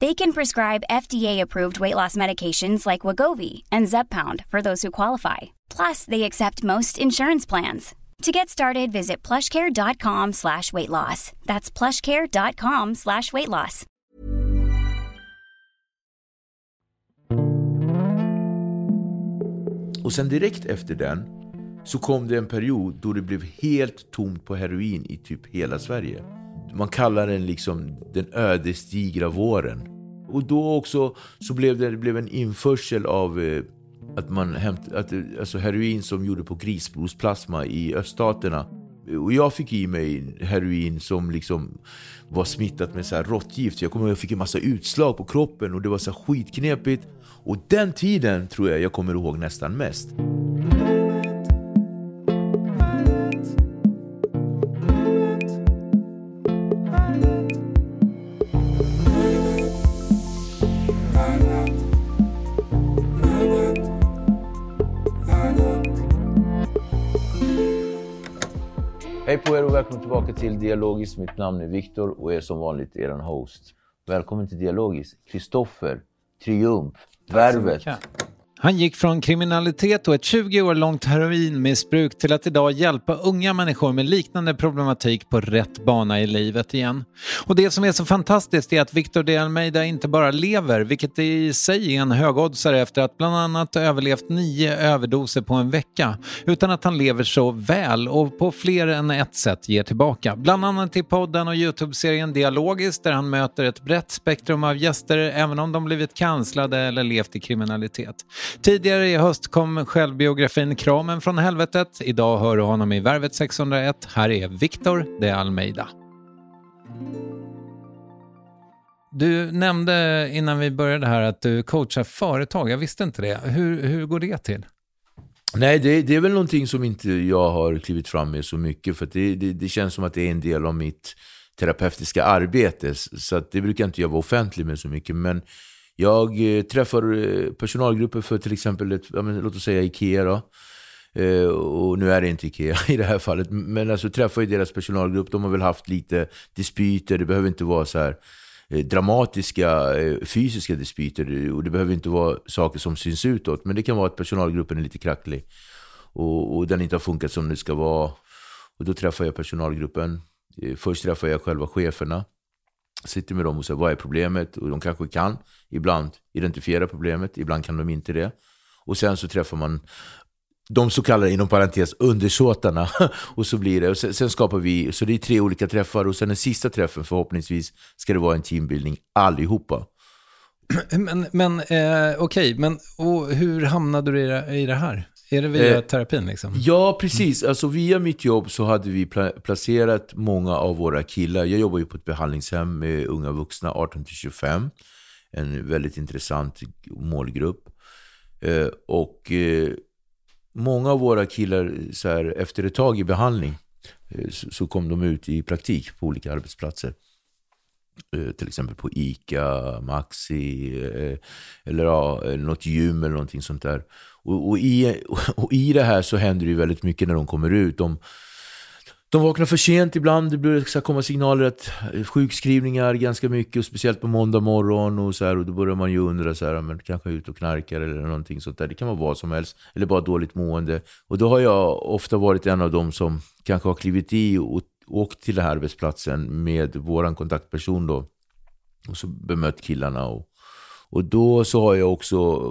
They can prescribe FDA-approved weight loss medications like Wagovi and Zepbound for those who qualify. Plus, they accept most insurance plans. To get started, visit plushcare.com slash weight loss. That's plushcare.com slash weight loss. Och sen direkt efter den så kom det en period då det blev helt tomt på heroin i typ hela Sverige. Man kallar den liksom den ödesdigra våren. Och då också så blev det, det blev en införsel av eh, att man hämt, att, eh, alltså heroin som gjorde på grisblodsplasma i öststaterna. Och jag fick i mig heroin som liksom var smittat med så här råttgift. Jag kommer ihåg jag fick en massa utslag på kroppen och det var så skitknepigt. Och den tiden tror jag jag kommer ihåg nästan mest. Hej på er och välkommen tillbaka till Dialogiskt. Mitt namn är Viktor och är som vanligt er host. Välkommen till Dialogiskt, Kristoffer Triumf, Värvet. Han gick från kriminalitet och ett 20 år långt heroinmissbruk till att idag hjälpa unga människor med liknande problematik på rätt bana i livet igen. Och det som är så fantastiskt är att Victor de Almeida inte bara lever, vilket i sig är en högoddsare efter att bland annat överlevt nio överdoser på en vecka, utan att han lever så väl och på fler än ett sätt ger tillbaka. Bland annat i podden och Youtube-serien Dialogiskt där han möter ett brett spektrum av gäster även om de blivit kanslade eller levt i kriminalitet. Tidigare i höst kom självbiografin Kramen från helvetet. Idag hör du honom i Värvet 601. Här är Victor de Almeida. Du nämnde innan vi började här att du coachar företag. Jag visste inte det. Hur, hur går det till? Nej, det, det, är väl någonting som inte jag har klivit fram med så mycket. För det, det, det, känns som att det är en del av mitt terapeutiska arbete. Så det brukar inte jag vara offentlig med så mycket. Men jag eh, träffar eh, personalgrupper för till exempel, ett, ja, men, låt oss säga Ikea då. Eh, och nu är det inte Ikea i det här fallet, men alltså träffar ju deras personalgrupp. De har väl haft lite dispyter, det behöver inte vara så här eh, dramatiska eh, fysiska dispyter och det behöver inte vara saker som syns utåt. Men det kan vara att personalgruppen är lite kracklig och, och den inte har funkat som det ska vara. Och då träffar jag personalgruppen. Först träffar jag själva cheferna sitter med dem och säger vad är problemet? Och de kanske kan ibland identifiera problemet, ibland kan de inte det. Och sen så träffar man de så kallade, inom parentes, undersåtarna. och så blir det. Och sen, sen, skapar vi, så det är tre olika träffar och sen den sista träffen förhoppningsvis ska det vara en teambuilding allihopa. Men, men eh, okej, okay. men och hur hamnade du i det här? Är det via eh, terapin liksom? Ja, precis. Alltså via mitt jobb så hade vi pla placerat många av våra killar. Jag jobbar ju på ett behandlingshem med unga vuxna, 18-25. En väldigt intressant målgrupp. Eh, och eh, många av våra killar, så här, efter ett tag i behandling, eh, så, så, kom de ut i praktik på olika arbetsplatser. Eh, till exempel på ICA, Maxi eh, eller ja, något gym eller någonting sånt där. Och, och, i, och i det här så händer det ju väldigt mycket när de kommer ut. De, de vaknar för sent ibland, det börjar komma signaler att sjukskrivningar ganska mycket, och speciellt på måndag morgon och så här, och då börjar man ju undra så här, men kanske ut ute och knarkar eller någonting sånt där. Det kan vara vad som helst, eller bara dåligt mående. Och då har jag ofta varit en av dem som kanske har klivit i och åkt till den här arbetsplatsen med vår kontaktperson då. Och så bemött killarna. Och, och då så har jag också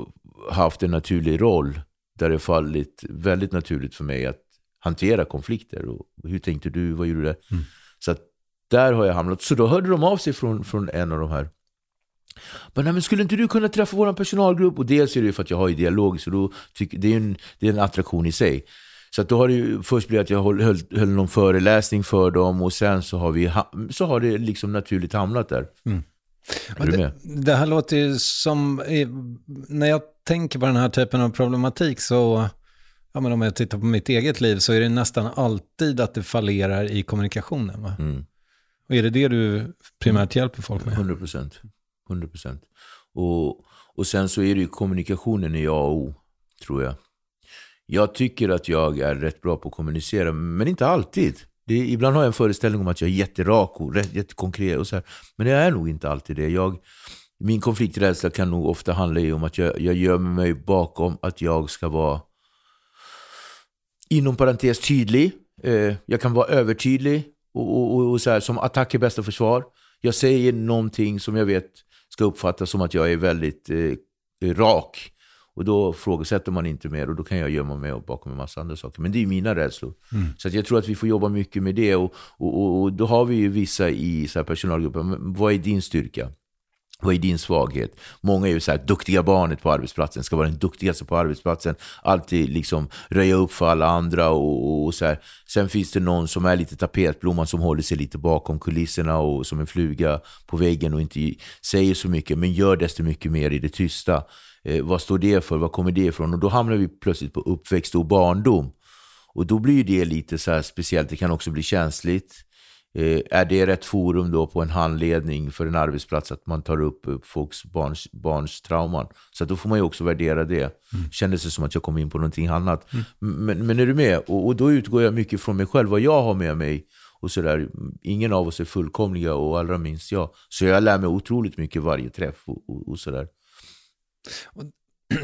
haft en naturlig roll där det fallit väldigt naturligt för mig att hantera konflikter. Och hur tänkte du? Vad gjorde du? Mm. Så att där har jag hamnat. Så då hörde de av sig från, från en av de här. Men, nej, men skulle inte du kunna träffa vår personalgrupp? Och dels är det för att jag har ju dialog, så då tycker, det, är en, det är en attraktion i sig. Så då har det ju först blivit att jag höll, höll, höll någon föreläsning för dem och sen så har, vi, så har det liksom naturligt hamnat där. Mm. Är du med? Det, det här låter ju som, när jag tänker på den här typen av problematik så, ja men om jag tittar på mitt eget liv så är det nästan alltid att det fallerar i kommunikationen. Va? Mm. Och är det det du primärt hjälper folk med? 100 procent. 100 procent. Och, och sen så är det ju kommunikationen i A och O, tror jag. Jag tycker att jag är rätt bra på att kommunicera, men inte alltid. Det, ibland har jag en föreställning om att jag är jätterak och jättekonkret. Och så här. Men det är nog inte alltid det. Jag, min konflikträdsla kan nog ofta handla om att jag, jag gömmer mig bakom att jag ska vara inom parentes tydlig. Eh, jag kan vara övertydlig och, och, och, och så här, som attack är bästa försvar. Jag säger någonting som jag vet ska uppfattas som att jag är väldigt eh, rak. Och då frågesätter man inte mer och då kan jag gömma mig bakom en massa andra saker. Men det är mina rädslor. Mm. Så jag tror att vi får jobba mycket med det. Och, och, och då har vi ju vissa i så här personalgruppen. Vad är din styrka? Vad är din svaghet? Många är ju så här, duktiga barnet på arbetsplatsen, ska vara den duktigaste på arbetsplatsen. Alltid liksom röja upp för alla andra och, och så här. Sen finns det någon som är lite tapetblomman som håller sig lite bakom kulisserna och som en fluga på väggen och inte säger så mycket, men gör desto mycket mer i det tysta. Eh, vad står det för? Var kommer det ifrån? Och då hamnar vi plötsligt på uppväxt och barndom. Och då blir det lite så speciellt. Det kan också bli känsligt. Eh, är det rätt forum då på en handledning för en arbetsplats att man tar upp eh, folks barns, barns trauman? Så då får man ju också värdera det. Mm. Kändes det som att jag kom in på någonting annat. Mm. Men, men är du med? Och, och, då utgår jag mycket från mig själv, vad jag har med mig. Och så där. Ingen av oss är fullkomliga och allra minst jag. Så jag lär mig otroligt mycket varje träff och, och, och sådär.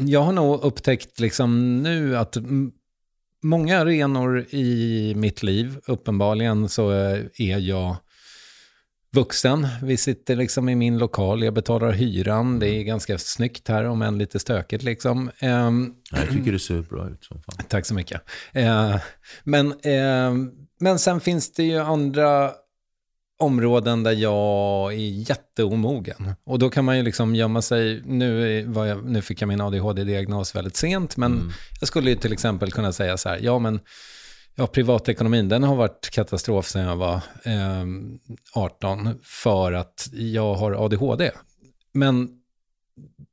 Jag har nog upptäckt liksom nu att många arenor i mitt liv, uppenbarligen så är jag vuxen. Vi sitter liksom i min lokal, jag betalar hyran. Det är ganska snyggt här, om än lite stökigt liksom. Um, jag tycker det ser bra ut som fan. Tack så mycket. Uh, men, uh, men sen finns det ju andra områden där jag är jätteomogen. Och då kan man ju liksom gömma sig, nu, var jag, nu fick jag min ADHD-diagnos väldigt sent, men mm. jag skulle ju till exempel kunna säga så här, ja men ja, privatekonomin, den har varit katastrof sedan jag var eh, 18 för att jag har ADHD. Men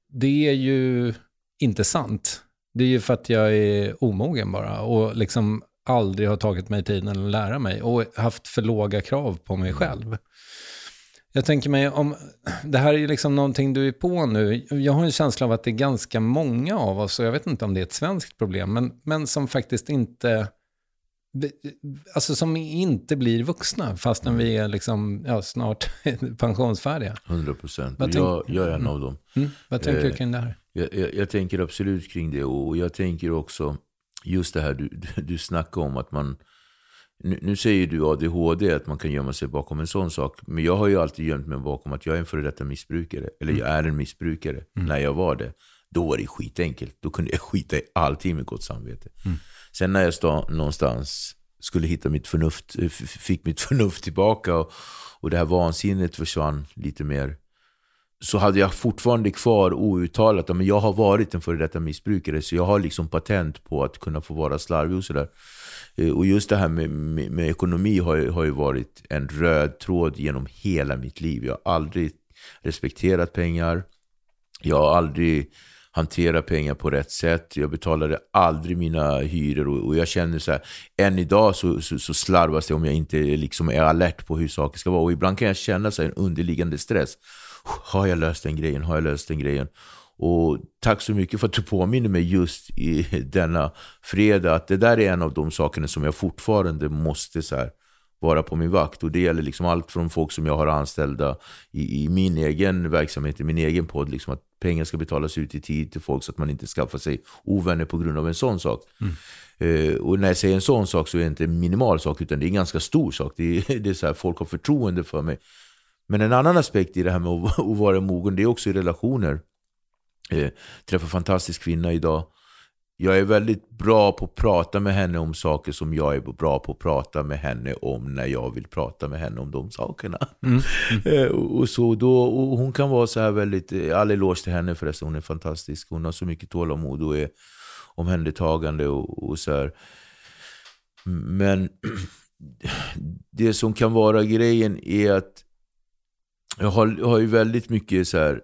det är ju inte sant. Det är ju för att jag är omogen bara. Och liksom aldrig har tagit mig tiden att lära mig och haft för låga krav på mig själv. Jag tänker mig om, det här är ju liksom någonting du är på nu. Jag har en känsla av att det är ganska många av oss, och jag vet inte om det är ett svenskt problem, men, men som faktiskt inte, alltså som inte blir vuxna fastän vi är liksom, ja, snart pensionsfärdiga. 100 procent. Jag, jag är en av dem. Mm. Vad tänker eh, du kring det här? Jag, jag, jag, tänker absolut kring det och jag tänker också just det här du, du snackar om att man... Nu, nu, säger du ADHD, att man kan gömma sig bakom en sån sak. Men jag har ju alltid gömt mig bakom att jag är en före detta missbrukare. Eller jag är en missbrukare, mm. när jag var det. Då var det skitenkelt. Då kunde jag skita i allting med gott samvete. Mm. Sen när jag stod någonstans, skulle hitta mitt förnuft, fick mitt förnuft tillbaka och, och det här vansinnet försvann lite mer så hade jag fortfarande kvar outtalat att jag har varit en före detta missbrukare, så jag har liksom patent på att kunna få vara slarvig och sådär. Eh, och just det här med, med, med ekonomi har, har ju varit en röd tråd genom hela mitt liv. Jag har aldrig respekterat pengar. Jag har aldrig hanterat pengar på rätt sätt. Jag betalade aldrig mina hyror och, och jag känner så här, än idag så, så, så, slarvas det om jag inte liksom är alert på hur saker ska vara. Och ibland kan jag känna så här, en underliggande stress. Har jag löst den grejen? Har jag löst den grejen? Och tack så mycket för att du påminner mig just i denna fredag att det där är en av de sakerna som jag fortfarande måste så här, vara på min vakt. Och det gäller liksom allt från folk som jag har anställda i, i min egen verksamhet, i min egen podd. Liksom att pengar ska betalas ut i tid till folk så att man inte skaffar sig ovänner på grund av en sån sak. Mm. Uh, och när jag säger en sån sak så är det inte en minimal sak utan det är en ganska stor sak. Det är, det är så här, folk har förtroende för mig. Men en annan aspekt i det här med att, vara mogen, det är också i relationer. Träffar en fantastisk kvinna idag jag är väldigt bra på att prata med henne om saker som jag är bra på att prata med henne om när jag vill prata med henne om de sakerna. Mm. Mm. och, så då, och hon kan vara så här väldigt, eh, all eloge till henne förresten, hon är fantastisk. Hon har så mycket tålamod och är omhändertagande och, och så här. Men det som kan vara grejen är att jag har, jag har ju väldigt mycket så här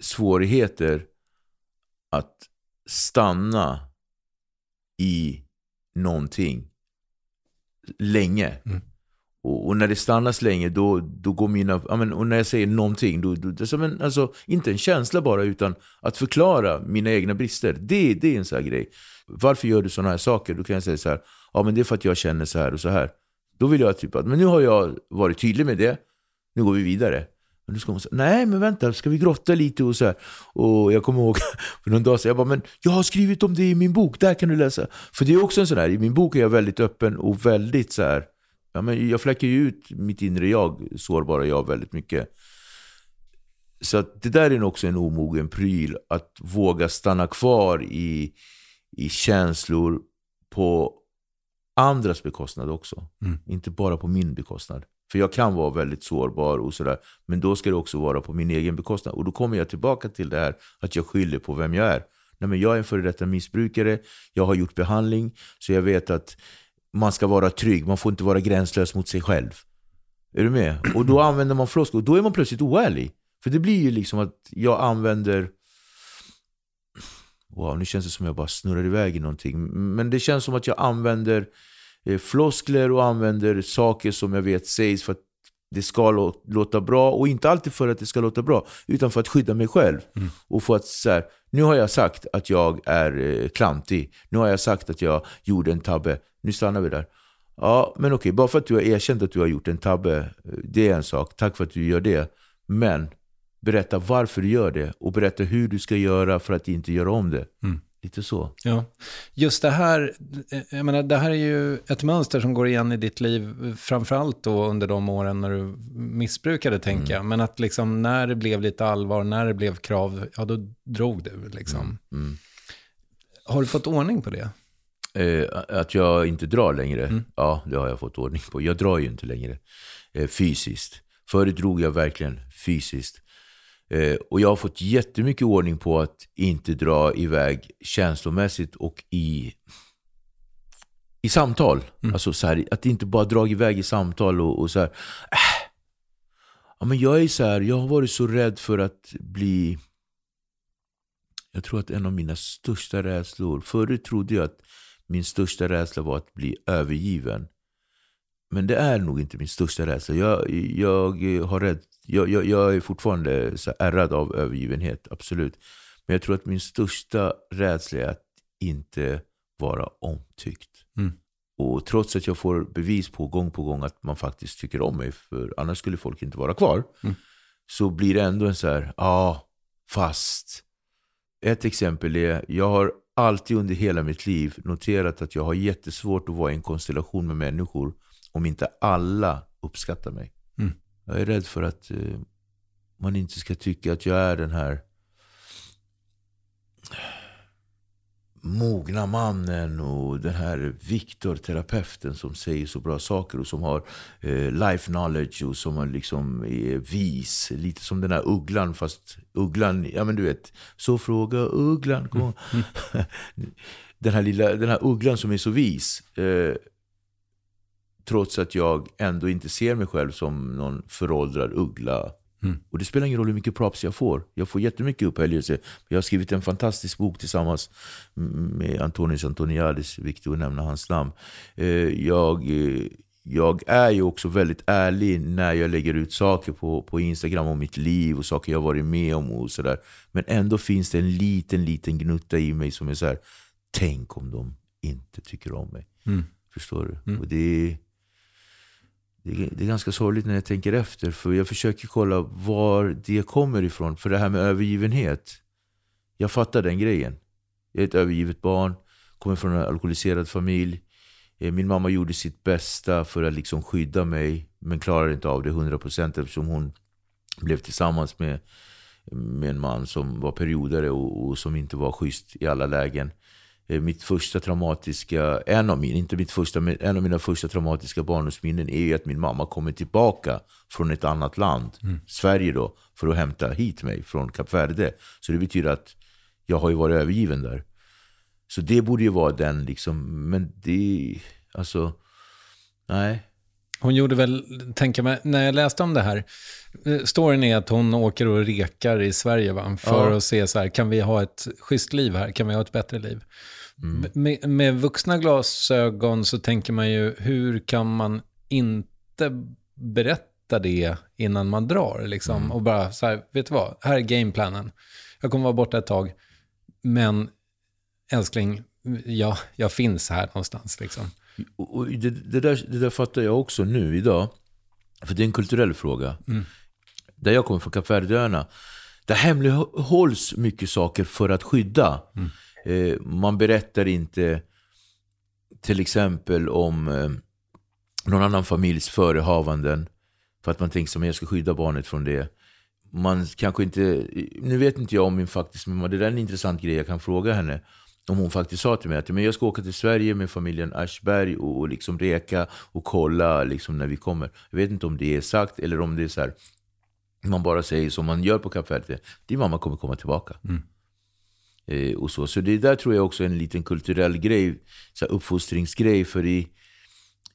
svårigheter att stanna i någonting länge. Mm. Och, och, när det stannas länge, då, då går mina... Ja, men, och när jag säger någonting, då, då, som en, alltså, inte en känsla bara, utan att förklara mina egna brister. Det, det är en sån här grej. Varför gör du såna här saker? Då kan jag säga så här, ja men det är för att jag känner så här och så här. Då vill jag typ att, men nu har jag varit tydlig med det, nu går vi vidare. Men då ska hon säga, nej men vänta, ska vi grotta lite och så här. Och jag kommer ihåg för någon dag sedan, jag bara, men jag har skrivit om det i min bok, där kan du läsa. För det är också en sån här, i min bok är jag väldigt öppen och väldigt så här, ja, men jag fläcker ju ut mitt inre jag, sårbara jag, väldigt mycket. Så det där är också en omogen pryl, att våga stanna kvar i, i känslor på andras bekostnad också. Mm. Inte bara på min bekostnad. För jag kan vara väldigt sårbar och sådär. Men då ska det också vara på min egen bekostnad. Och då kommer jag tillbaka till det här att jag skyller på vem jag är. Nej, men jag är en före detta missbrukare, jag har gjort behandling, så jag vet att man ska vara trygg, man får inte vara gränslös mot sig själv. Är du med? Och då använder man floskler, och då är man plötsligt oärlig. För det blir ju liksom att jag använder... Wow, nu känns det som att jag bara snurrar iväg i någonting. Men det känns som att jag använder Eh, floskler och använder saker som jag vet sägs för att det ska låta bra. Och inte alltid för att det ska låta bra, utan för att skydda mig själv. Mm. Och för att så här, nu har jag sagt att jag är eh, klantig. Nu har jag sagt att jag gjorde en tabbe. Nu stannar vi där. Ja, men okej, bara för att du har erkänt att du har gjort en tabbe, eh, det är en sak. Tack för att du gör det. Men berätta varför du gör det och berätta hur du ska göra för att inte göra om det. Mm. Lite så. Ja. Just det här, jag menar, det här är ju ett mönster som går igen i ditt liv, framförallt då under de åren när du missbrukade, tänker mm. jag. Men att liksom när det blev lite allvar, när det blev krav, ja då drog du liksom. Mm. Mm. Har du fått ordning på det? Eh, att jag inte drar längre? Mm. Ja, det har jag fått ordning på. Jag drar ju inte längre eh, fysiskt. Förut drog jag verkligen fysiskt. Eh, och jag har fått jättemycket ordning på att inte dra iväg känslomässigt och i, i samtal. Mm. Alltså så här, att inte bara dra iväg i samtal och, och så här, äh. ja, men jag är så här, jag har varit så rädd för att bli... Jag tror att en av mina största rädslor, förut trodde jag att min största rädsla var att bli övergiven. Men det är nog inte min största rädsla. Jag, jag, har rädd, jag, jag, jag är fortfarande så ärrad av övergivenhet, absolut. Men jag tror att min största rädsla är att inte vara omtyckt. Mm. Och trots att jag får bevis på gång på gång att man faktiskt tycker om mig, för annars skulle folk inte vara kvar. Mm. Så blir det ändå en så här, ja, ah, fast. Ett exempel är, jag har alltid under hela mitt liv noterat att jag har jättesvårt att vara i en konstellation med människor om inte alla uppskattar mig. Mm. Jag är rädd för att eh, man inte ska tycka att jag är den här mogna mannen och den här Viktor, terapeuten som säger så bra saker och som har eh, life knowledge och som liksom är vis. Lite som den här ugglan, fast ugglan, ja men du vet, så fråga ugglan. Mm. den, här lilla, den här ugglan som är så vis. Eh, Trots att jag ändå inte ser mig själv som någon föråldrad uggla. Och det spelar ingen roll hur mycket props jag får. Jag får jättemycket upphöjelse. Jag har skrivit en fantastisk bok tillsammans med Antonius Antoniadis, viktigt att nämna hans namn. Eh, jag, eh, jag är ju också väldigt ärlig när jag lägger ut saker på, på Instagram om mitt liv och saker jag varit med om och sådär. Men ändå finns det en liten, liten gnutta i mig som är så här, tänk om de inte tycker om mig. Mm. Förstår du? Och det är, det, är, det är ganska sorgligt när jag tänker efter. För jag försöker kolla var det kommer ifrån. För det här med övergivenhet. Jag fattar den grejen. Jag är ett övergivet barn. Kommer från en alkoholiserad familj. Eh, min mamma gjorde sitt bästa för att liksom skydda mig. Men klarade inte av det 100% eftersom hon blev tillsammans med, med en man som var periodare och, och som inte var schysst i alla lägen. Eh, Mitt första traumatiska, en av mina, inte mitt första, en av mina första traumatiska barndomsminnen är ju att min mamma kommer tillbaka från ett annat land, Sverige då, för att hämta hit mig från Kap Verde. Så det betyder att jag har ju varit övergiven där. Så det borde ju vara den liksom, men det, alltså, nej. Hon gjorde väl, tänker mig, när jag läste om det här, eh, storyn är att hon åker och rekar i Sverige va? för Ja. att se så här, kan vi ha ett schysst liv här? Kan vi ha ett bättre liv? Mm. Med, med vuxna glasögon så tänker man ju, hur kan man inte berätta det innan man drar? Liksom? Mm. Och bara så här, vet du vad, här är gameplanen. Jag kommer vara borta ett tag, men älskling, ja, jag finns här någonstans. Liksom. Och det, det, där, det där fattar jag också nu idag. För det är en kulturell fråga. Där jag kommer från Kap Verdeöarna. Där hemlighålls mycket saker för att skydda. Eh, Eh, man berättar inte till exempel om eh, någon annan familjs förehavanden. För att man tänker som jag ska skydda barnet från det. Man kanske inte, eh, nu vet inte jag om min faktiskt mamma, det där är en intressant grej jag kan fråga henne. Om hon faktiskt sa till mig att men jag ska åka till Sverige med familjen Aschberg och, och liksom reka och kolla liksom när vi kommer. Jag vet inte om det är sagt eller om det är så här. Man bara säger som man gör på Kap Verde. Din mamma kommer komma tillbaka. Mm och så. så det där tror jag också är en liten kulturell grej. Så här uppfostringsgrej. För i,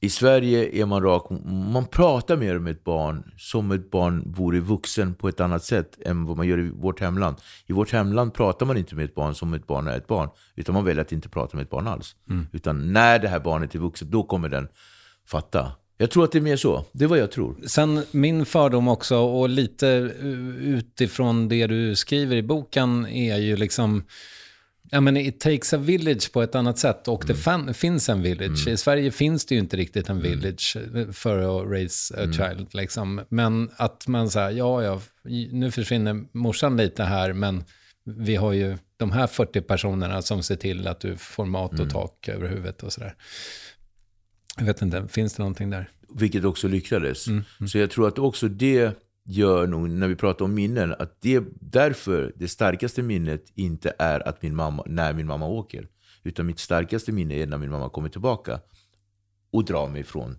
i Sverige är man rak. Man pratar mer med ett barn som ett barn vore vuxen på ett annat sätt än vad man gör i vårt hemland. I vårt hemland pratar man inte med ett barn som ett barn är ett barn. Utan man väljer att inte prata med ett barn alls. Utan när det här barnet är vuxet, då kommer den fatta. Jag tror att det är mer så. Det är vad jag tror. Sen min fördom också, och lite uh, utifrån det du skriver i boken, är ju liksom... Ja, men it takes a village på ett annat sätt och det fan, finns en village. I Sverige finns det ju inte riktigt en village eh, för att raise a child. Liksom. Men att man säger, ja, ja, nu försvinner morsan lite här, men vi har ju de här 40 personerna som ser till att du får mat och tak över huvudet och sådär. Jag vet inte, finns det någonting där? Vilket också lyckades. Så jag tror att också det gör nog, när vi pratar om minnen, att det därför det starkaste minnet inte är att min mamma, när min mamma åker. Utan mitt starkaste minne är när min mamma kommer tillbaka och drar mig från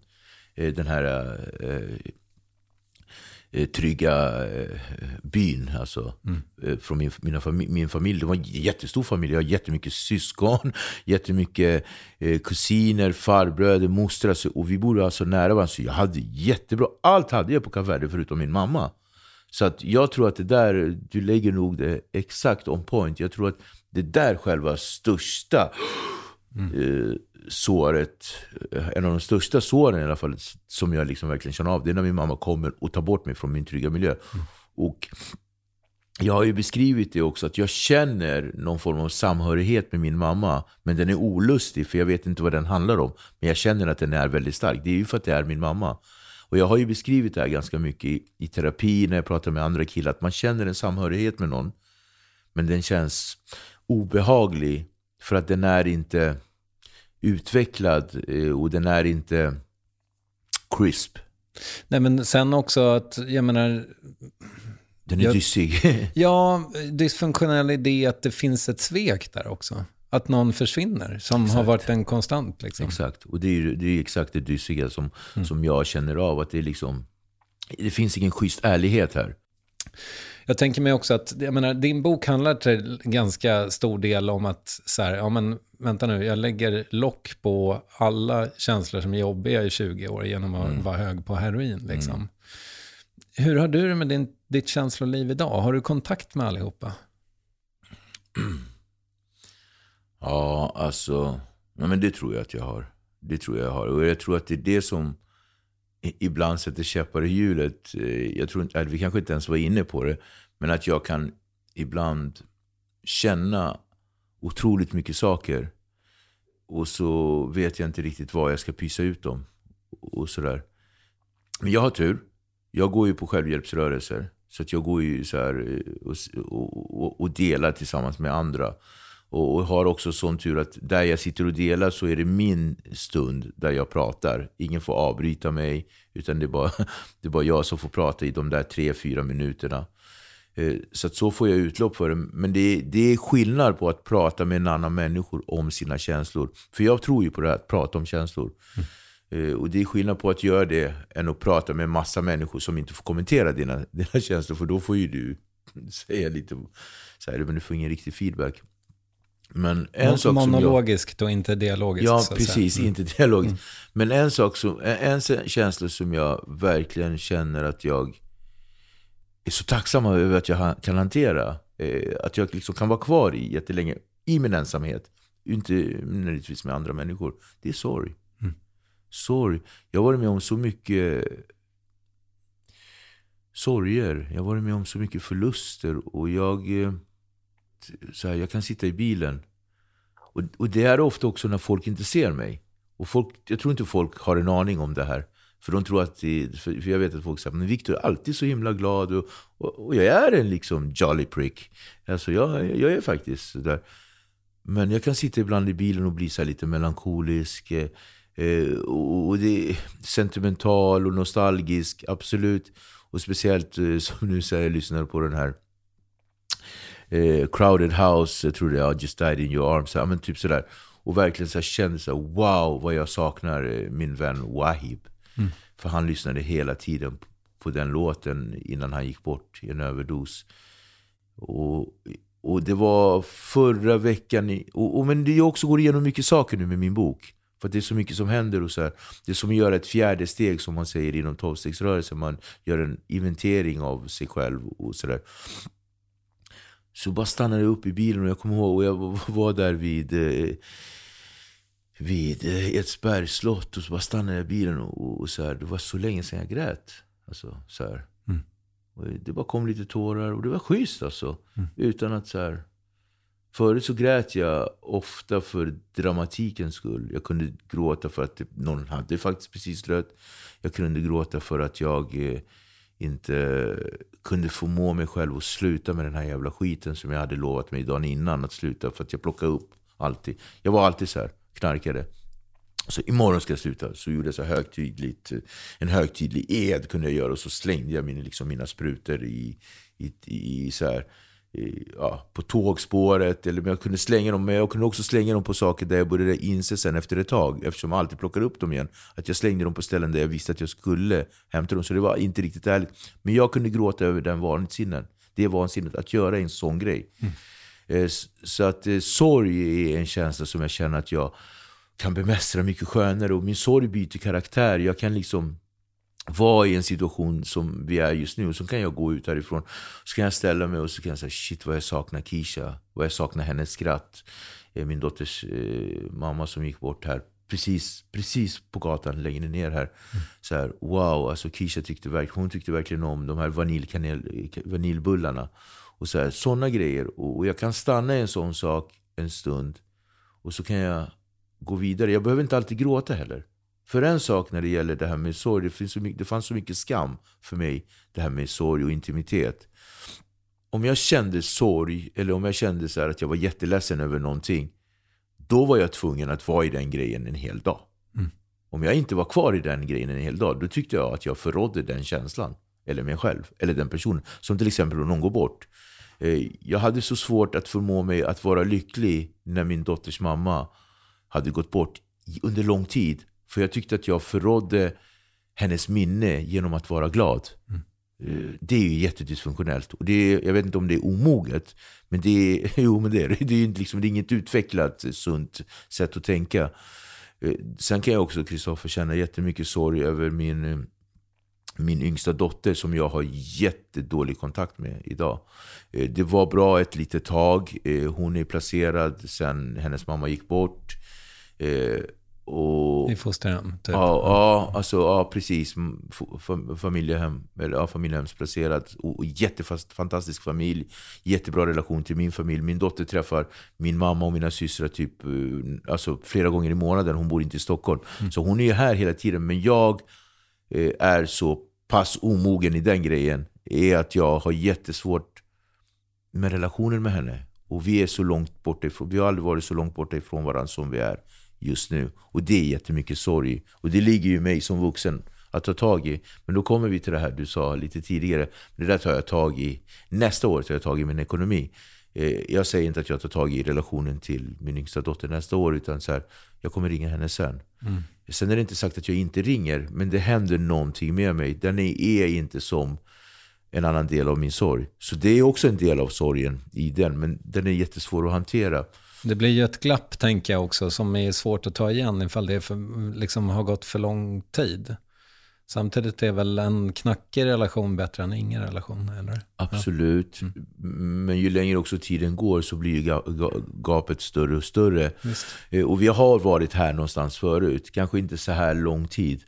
eh, den här eh, eh, trygga eh, byn. Alltså, eh, från min, mina fami- min familj. Det var en jättestor familj. Jag har jättemycket syskon, jättemycket eh, kusiner, farbröder, mostrar. Så, och vi bodde alltså nära varandra. Så jag hade jättebra. Allt hade jag på Kap Verde förutom min mamma. Så att jag tror att det där, du lägger nog det exakt on point. Jag tror att det där själva största eh, såret, eh, en av de största såren i alla fall, som jag liksom verkligen känner av, det är när min mamma kommer och tar bort mig från min trygga miljö. Och jag har ju beskrivit det också, att jag känner någon form av samhörighet med min mamma, men den är olustig, för jag vet inte vad den handlar om. Men jag känner att den är väldigt stark. Det är ju för att det är min mamma. Och jag har ju beskrivit det här ganska mycket i, i terapi, när jag pratar med andra killar, att man känner en samhörighet med någon, men den känns obehaglig, för att den är inte utvecklad eh, och den är inte crisp. Nej, men sen också att, jag menar, Den är Jag- dyssig. ja, dysfunktionell idé att det finns ett svek där också. Att någon försvinner, som har varit en konstant. Liksom. Exakt, och det är, det är exakt det dyssiga som, som jag känner av. Att det, är liksom, det finns ingen schysst ärlighet här. Jag tänker mig också att, jag menar, din bok handlar till ganska stor del om att, så här, ja men vänta nu, jag lägger lock på alla känslor som är jobbiga i 20 år genom att vara hög på heroin. Liksom. Hur har du det med din, ditt känsloliv idag? Har du kontakt med allihopa? Ja, alltså, ja, men det tror jag att jag har. Det tror jag har. Och jag tror att det är det som ibland sätter käppar i hjulet. Eh, jag tror inte, vi kanske inte ens var inne på det, men att jag kan ibland känna otroligt mycket saker. Och så vet jag inte riktigt vad jag ska pysa ut dem. Och sådär. Men jag har tur. Jag går ju på självhjälpsrörelser. Så att jag går ju så här eh, och, och, och delar tillsammans med andra. Och, och har också sån tur att där jag sitter och delar så är det min stund där jag pratar. Ingen får avbryta mig, utan det är bara, det är bara jag som får prata i de där tre, fyra minuterna. Eh, så så får jag utlopp för det. Men det är, det är skillnad på att prata med en annan människa om sina känslor. För jag tror ju på det här, att prata om känslor. Mm. Och det är skillnad på att göra det än att prata med en massa människor som inte får kommentera dina, dina känslor. För då får ju du säga lite så här, men du får ingen riktig feedback. Men en Mon sak monologiskt jag, och inte dialogiskt. Ja, precis. Mm. Inte dialogiskt. Mm. Men en sak som, en känsla som jag verkligen känner att jag är så tacksam över att jag kan hantera. Eh, att jag liksom kan vara kvar i jättelänge, i min ensamhet. Inte nödvändigtvis med andra människor. Det är sorg. Mm. Sorg. Jag har varit med om så mycket sorger. Jag har varit med om så mycket förluster. Och jag... Eh, så här, jag kan sitta i bilen. Och, och det är ofta också när folk inte ser mig. Och folk, jag tror inte folk har en aning om det här. För de tror att, det, för jag vet att folk säger men Victor är alltid så himla glad och, och, och jag är en liksom jolly prick. Alltså jag, jag är faktiskt där. Men jag kan sitta ibland i bilen och bli så lite melankolisk. Eh, eh och, och det är sentimental och nostalgisk, absolut. Och speciellt eh, som nu säger jag lyssnar på den här eh, Crowded House, jag tror det är Just Died In Your Arms. Ja, men typ sådär. Och verkligen så kände så wow vad jag saknar eh, min vän Wahib. Mm. För han lyssnade hela tiden på den låten innan han gick bort i en överdos. Och, och det var förra veckan, och, och, men det också går igenom mycket saker nu med min bok. För det är så mycket som händer. och så här. Det är som att göra ett fjärde steg som man säger inom tolvstegsrörelsen. Man gör en inventering av sig själv och sådär. Så bara stannade jag upp i bilen och jag kommer ihåg, och jag var där vid eh, vid eh, Edsbergs slott och så bara stannade jag i bilen och, och, så här, det var så länge sedan jag grät. Alltså, så här. Mm. Och det bara kom lite tårar och det var schysst alltså. Mm. Utan att så här, Förut så grät jag ofta för dramatikens skull. Jag kunde gråta för att någon hade faktiskt precis dött. Jag kunde gråta för att jag eh, inte kunde förmå mig själv att sluta med den här jävla skiten som jag hade lovat mig dagen innan att sluta. För att jag plockade upp alltid. Jag var alltid så här, knarkade. Så imorgon ska jag sluta. Så gjorde jag så högtidligt, en högtidlig ed kunde jag göra. Och så slängde jag min, liksom mina sprutor i, i, i så här, ja, på tågspåret. Eller jag kunde slänga dem, men jag kunde också slänga dem på saker där jag började inse sen efter ett tag, eftersom jag alltid plockade upp dem igen, att jag slängde dem på ställen där jag visste att jag skulle hämta dem. Så det var inte riktigt ärligt. Men jag kunde gråta över den vansinnen. Det är vansinnet att göra en sån grej. Mm. Eh, så att eh, sorg är en känsla som jag känner att jag kan bemästra mycket skönare. Och min sorg byter karaktär. Jag kan liksom vara i en situation som vi är just nu. Så kan jag gå ut härifrån. Så kan jag ställa mig och så kan jag säga shit vad jag saknar Kisha. Vad jag saknar hennes skratt. Eh, min dotters eh, mamma som gick bort här. Precis, precis på gatan längre ner här. Mm. Så här, wow, alltså Kisha tyckte, verkligen, hon tyckte verkligen om de här vaniljkanel, vaniljbullarna. Och så här, sådana grejer. Och, och jag kan stanna i en sån sak en stund. Och så kan jag gå vidare. Jag behöver inte alltid gråta heller. För en sak när det gäller det här med sorg, det, finns så mycket, det fanns så mycket skam för mig, det här med sorg och intimitet. Om jag kände sorg, eller om jag kände så att jag var jätteledsen över någonting, då var jag tvungen att vara i den grejen en hel dag. Mm. Om jag inte var kvar i den grejen en hel dag, då tyckte jag att jag förrådde den känslan. Eller mig själv, eller den personen. Som till exempel om någon går bort. Eh, jag hade så svårt att förmå mig att vara lycklig när min dotters mamma hade gått bort under lång tid. För jag tyckte att jag förrådde hennes minne genom att vara glad. Mm. Eh, det är ju jättedysfunktionellt. Och det är, jag vet inte om det är omoget. Men det är, jo, men det är, det är, liksom, det är inget utvecklat, sunt sätt att tänka. Eh, sen kan jag också, Kristoffer, känna jättemycket sorg över min, min yngsta dotter som jag har jättedålig kontakt med idag. Eh, det var bra ett litet tag. Eh, hon är placerad sen hennes mamma gick bort. Eh, och, I fosterhem? Typ. Ja, ja, alltså, ja, precis. Familjehem, eller, ja, familjehemsplacerad. Och, och jättefantastisk familj. Jättebra relation till min familj. Min dotter träffar min mamma och mina systrar typ, alltså, flera gånger i månaden. Hon bor inte i Stockholm. Mm. Så hon är här hela tiden. Men jag är så pass omogen i den grejen är att jag har jättesvårt med relationen med henne. Och vi är så långt borta ifrån, vi har aldrig varit så långt borta ifrån varandra som vi är just nu. Och det är jättemycket sorg. Och det ligger ju mig som vuxen att ta tag i. Men då kommer vi till det här du sa lite tidigare. Det där tar jag tag i. Nästa år tar jag tag i min ekonomi. Eh, jag säger inte att jag tar tag i relationen till min yngsta dotter nästa år. Utan så här, jag kommer ringa henne sen. Mm. Sen är det inte sagt att jag inte ringer, men det händer någonting med mig. Den är inte som en annan del av min sorg. Så det är också en del av sorgen i den, men den är jättesvår att hantera. Det blir ju ett glapp, tänker jag också, som är svårt att ta igen ifall det för, liksom, har gått för lång tid. Samtidigt är väl en knackig relation bättre än ingen relation? Eller? Absolut. Ja. Mm. Men ju längre också tiden går så blir ju gapet större och större. Just. Eh, och vi har varit här någonstans förut. Kanske inte så här lång tid.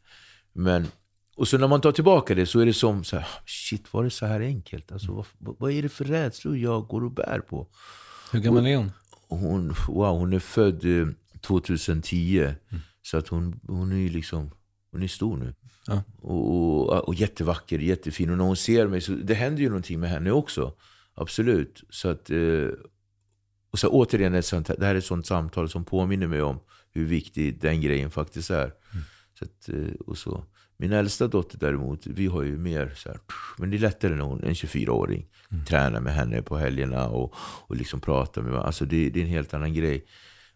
Men, och så när man tar tillbaka det så är det som så här, shit var det så här enkelt? Alltså, mm. vad, vad, är det för rädslor jag går och bär på? Hur gammal är hon? Hon, wow, hon är född 2010. Eh, mm. Så att hon, hon är liksom, hon är stor nu. Ja. Och, och, och, jättevacker, jättefin. Och när hon ser mig så det händer ju någonting med henne också. Absolut. Så att, eh, och så återigen, ett sånt, det här är ett sånt samtal som påminner mig om hur viktig den grejen faktiskt är. Mm. Så att, eh, och så. Min äldsta dotter däremot, vi har ju mer så här, men det är lättare när hon en 24-åring. Mm. Tränar med henne på helgerna och, och liksom pratar med alltså det, det är en helt annan grej.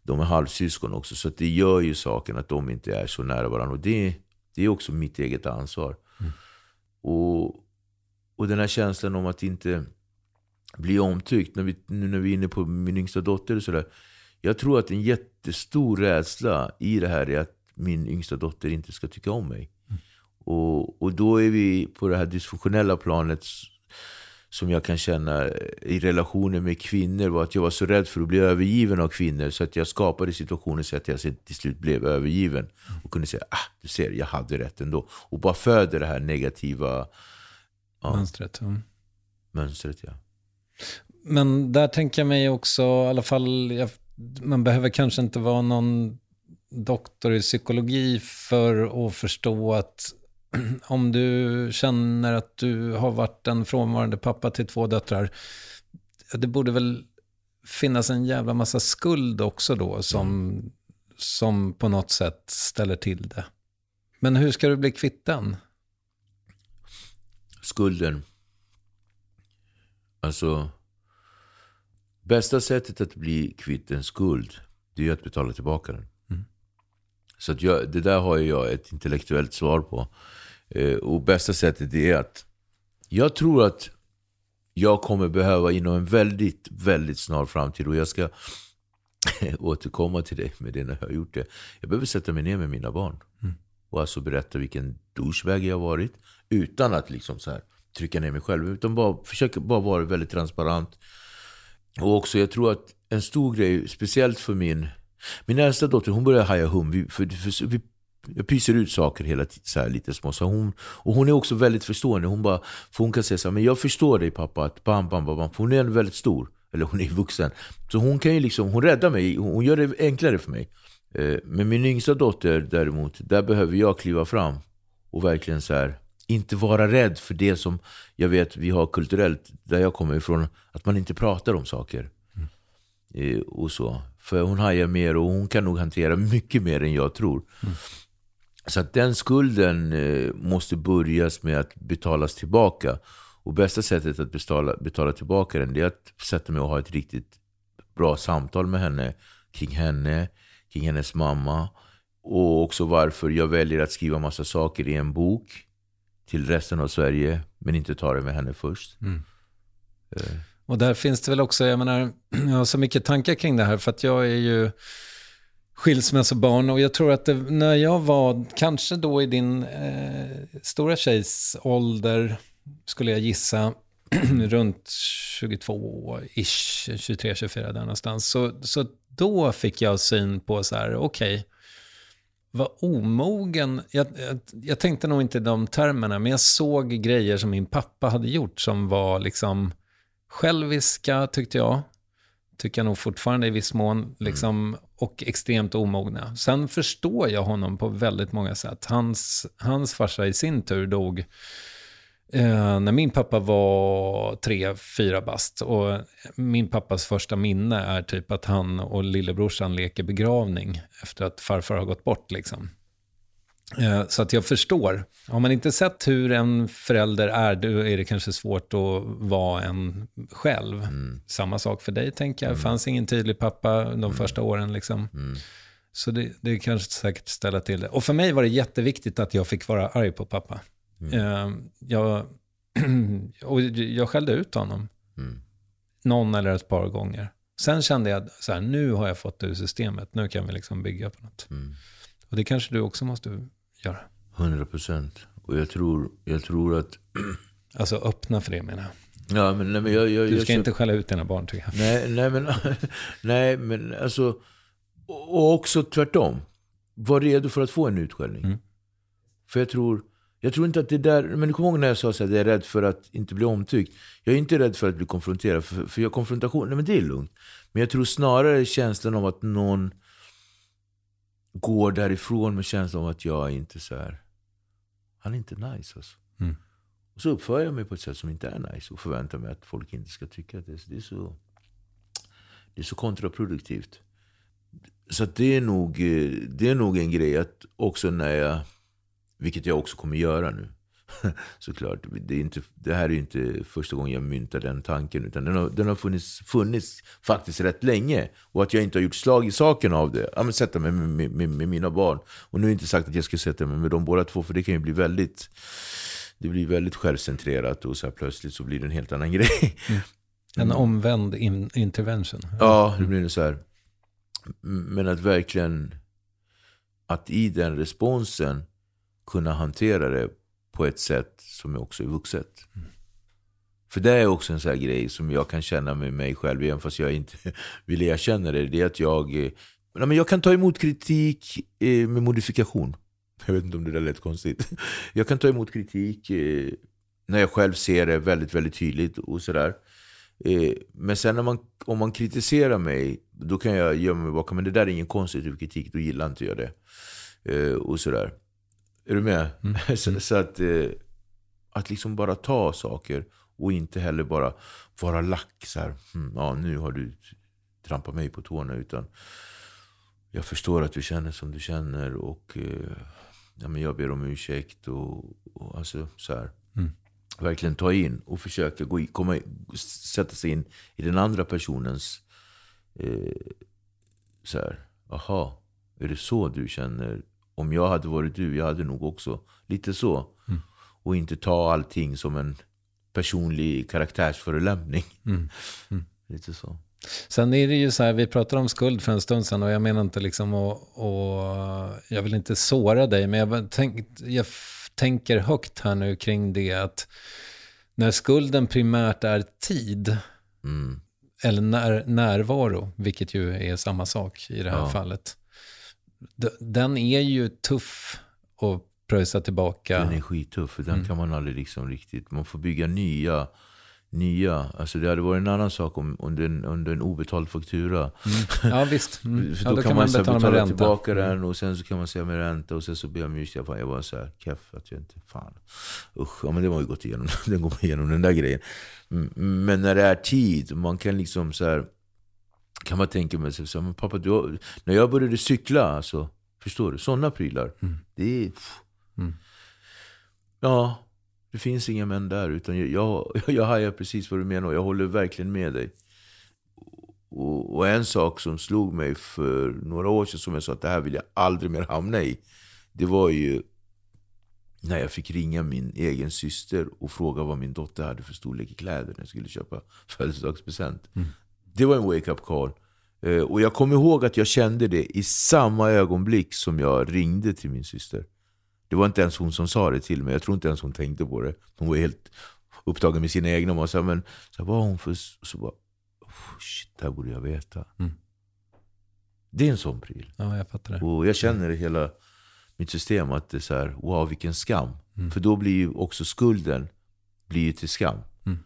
De är halvsyskon också, så det gör ju saken att de inte är så nära varandra. Och det, det är också mitt eget ansvar. Mm. Och, och den här känslan om att inte bli omtyckt. När vi, nu när vi är inne på min yngsta dotter och sådär. Jag tror att en jättestor rädsla i det här är att min yngsta dotter inte ska tycka om mig. Och, och då är vi på det här dysfunktionella planet som jag kan känna i relationer med kvinnor var att jag var så rädd för att bli övergiven av kvinnor så att jag skapade situationer så att jag till slut blev övergiven. Och kunde säga, ah, du ser, jag hade rätt ändå. Och bara föder det här negativa ja, mönstret. Mm. Mönstret, ja. Men där tänker jag mig också, i alla fall, jag, man behöver kanske inte vara någon doktor i psykologi för att förstå att om du känner att du har varit en frånvarande pappa till två döttrar, det borde väl finnas en jävla massa skuld också då som, mm. som på något sätt ställer till det. Men hur ska du bli kvitt den? Skulden. Alltså, bästa sättet att bli kvitt en skuld, det är att betala tillbaka den. Så att jag, det där har jag ett intellektuellt svar på. Eh, och bästa sättet är att jag tror att jag kommer behöva inom en väldigt, väldigt snar framtid, och jag ska återkomma till dig med det när jag har gjort det. Jag behöver sätta mig ner med mina barn. Mm. Och alltså berätta vilken douchebag jag har varit. Utan att liksom så här trycka ner mig själv. Utan bara försöka bara vara väldigt transparent. Och också, jag tror att en stor grej, speciellt för min min äldsta dotter, hon börjar haja hum. Vi, för, för, vi jag pyser ut saker hela tiden, så här, lite små. Så hon, och hon är också väldigt förstående. Hon, bara, för hon kan säga så här, men jag förstår dig pappa. Att bam, bam, bam, För hon är väldigt stor. Eller hon är vuxen. Så hon kan ju liksom, hon räddar mig. Hon gör det enklare för mig. Eh, men min yngsta dotter däremot, där behöver jag kliva fram. Och verkligen så här, inte vara rädd för det som jag vet vi har kulturellt, där jag kommer ifrån. Att man inte pratar om saker. Mm. Och så. För hon hajar mer och hon kan nog hantera mycket mer än jag tror. Mm. Så att den skulden eh, måste börjas med att betalas tillbaka. Och bästa sättet att betala, betala tillbaka den, är att sätta mig och ha ett riktigt bra samtal med henne. Kring henne, kring hennes mamma. Och också varför jag väljer att skriva massa saker i en bok till resten av Sverige, men inte ta det med henne först. Mm. Och där finns det väl också, jag menar, jag har så mycket tankar kring det här, för att jag är ju skilsmässobarn och jag tror att det, när jag var, kanske då i din eh, stora tjejs ålder, skulle jag gissa, runt 22-ish, 23-24 där någonstans. Så, så då fick jag syn på så här, okej, okay, vad omogen, jag, jag, jag, tänkte nog inte i de termerna, men jag såg grejer som min pappa hade gjort som var liksom själviska, tyckte jag. Tycker jag nog fortfarande i viss mån, liksom, mm. och extremt omogna. Sen förstår jag honom på väldigt många sätt. Hans, hans farsa i sin tur dog Eh, när min pappa var tre, fyra bast och min pappas första minne är typ att han och lillebrorsan leker begravning efter att farfar har gått bort. Liksom. Eh, så att jag förstår. Har man inte sett hur en förälder är, då är det kanske svårt att vara en själv. Mm. Samma sak för dig, tänker jag. Det mm. fanns ingen tydlig pappa de mm. första åren. Liksom. Mm. Så det, det kanske säkert ställa till det. Och för mig var det jätteviktigt att jag fick vara arg på pappa. Mm. Eh, jag, och jag skällde ut honom. Mm. Någon eller ett par gånger. Sen kände jag så här, nu har jag fått det ur systemet. Nu kan vi liksom bygga på något. Och det kanske du också måste göra. 100 procent. Och jag tror, jag tror att... alltså öppna för det menar jag. Ja, men, nej, men jag, jag, du ska jag, inte skälla ut dina barn tycker jag. Nej, nej, men, nej, men alltså... Och också tvärtom. Var redo för att få en utskällning. Mm. För jag tror jag tror inte att det där, men du kommer ihåg när jag sa att jag är rädd för att inte bli omtyckt. Jag är inte rädd för att bli konfronterad, för, för jag konfrontation, nej men det är lugnt. Men jag tror snarare känslan av att någon går därifrån med känslan av att jag är inte så här. han är inte nice alltså. Mm. Och så uppför jag mig på ett sätt som inte är nice och förväntar mig att folk inte ska tycka att det, det är så det är så kontraproduktivt. Så det är, nog, eh, det är nog en grej att också när jag vilket jag också kommer göra nu. Såklart. Det, är inte, det här är ju inte första gången jag myntar den tanken. Utan den har, den har funnits, funnits faktiskt rätt länge. Och att jag inte har gjort slag i saken av det. Ja, men sätta mig med, med, med, med mina barn. Och nu är inte sagt att jag ska sätta mig med dem båda två. För det kan ju bli väldigt det blir väldigt självcentrerat och så plötsligt så blir det en helt annan grej. Mm. En omvänd in intervention. Ja, det blir det så här. Men att verkligen, att i den responsen kunna hantera det på ett sätt som också är vuxet. Mm. För det är också en sån här grej som jag kan känna med mig själv, även fast jag inte vill erkänna det. Det är att jag, eh, men jag kan ta emot kritik eh, med modifikation. Jag vet inte om det där lät konstigt. Jag kan ta emot kritik eh, när jag själv ser det väldigt, väldigt tydligt och sådär. Eh, men sen när man, om man kritiserar mig, då kan jag gömma mig bakom, men det där är ingen konstruktiv kritik, då gillar inte jag det. Eh, och sådär. Är du med? Mm. så, så, att, eh, att liksom bara ta saker och inte heller bara vara lack. Så här, mm, ja, nu har du trampat mig på tårna. Utan jag förstår att du känner som du känner. Och eh, ja, men jag ber om ursäkt. Och, och alltså, så här, mm. Verkligen ta in och försöka gå i, komma, sätta sig in i den andra personens... Eh, så här, aha, är det så du känner? Om jag hade varit du, jag hade nog också lite så. Mm. Och inte ta allting som en personlig karaktärsförolämpning. Mm. Mm. Lite så. Sen är det ju så här, vi pratade om skuld för en stund sedan och jag menar inte liksom och, och jag vill inte såra dig, men jag, tänk, jag tänker högt här nu kring det att när skulden primärt är tid, mm. eller när, närvaro, vilket ju är samma sak i det här ja. fallet, den är ju tuff att pröjsa tillbaka. Den är skittuff, den mm. kan man aldrig liksom riktigt... Man får bygga nya. nya. Alltså det hade varit en annan sak om under en, under en obetald faktura. Mm. Ja visst. Mm. För då, ja, då kan, kan man, betala, betala med tillbaka ränta. den och sen så kan man säga med ränta och sen så ber jag om ursäkt. Jag var så här keff att jag inte... Fan. Usch, ja men det var ju gått igenom. Den går igenom den där grejen. Men när det är tid, man kan liksom så här kan man tänka mig, så, men pappa, du, när jag började cykla, alltså, förstår du? Sådana prylar. Mm. Det är... Mm. Ja, det finns inga män där. Utan jag, jag, jag hajar precis vad du menar och jag håller verkligen med dig. Och, och, en sak som slog mig för några år sedan, som jag sa att det här vill jag aldrig mer hamna i. Det var ju när jag fick ringa min egen syster och fråga vad min dotter hade för storlek i kläder när jag skulle köpa födelsedagspresent. Mm. Det var en wake-up call. Eh, och jag kommer ihåg att jag kände det i samma ögonblick som jag ringde till min syster. Det var inte ens hon som sa det till mig, jag tror inte ens hon tänkte på det. Hon var helt upptagen med sina egna. Och så, men så vad har hon för... Så bara, shit, det här borde jag veta. Mm. Det är en sån pryl. Ja, jag fattar det. Och jag känner i hela mitt system att det är så här, wow vilken skam. Mm. För då blir ju också skulden blir till skam. Mm.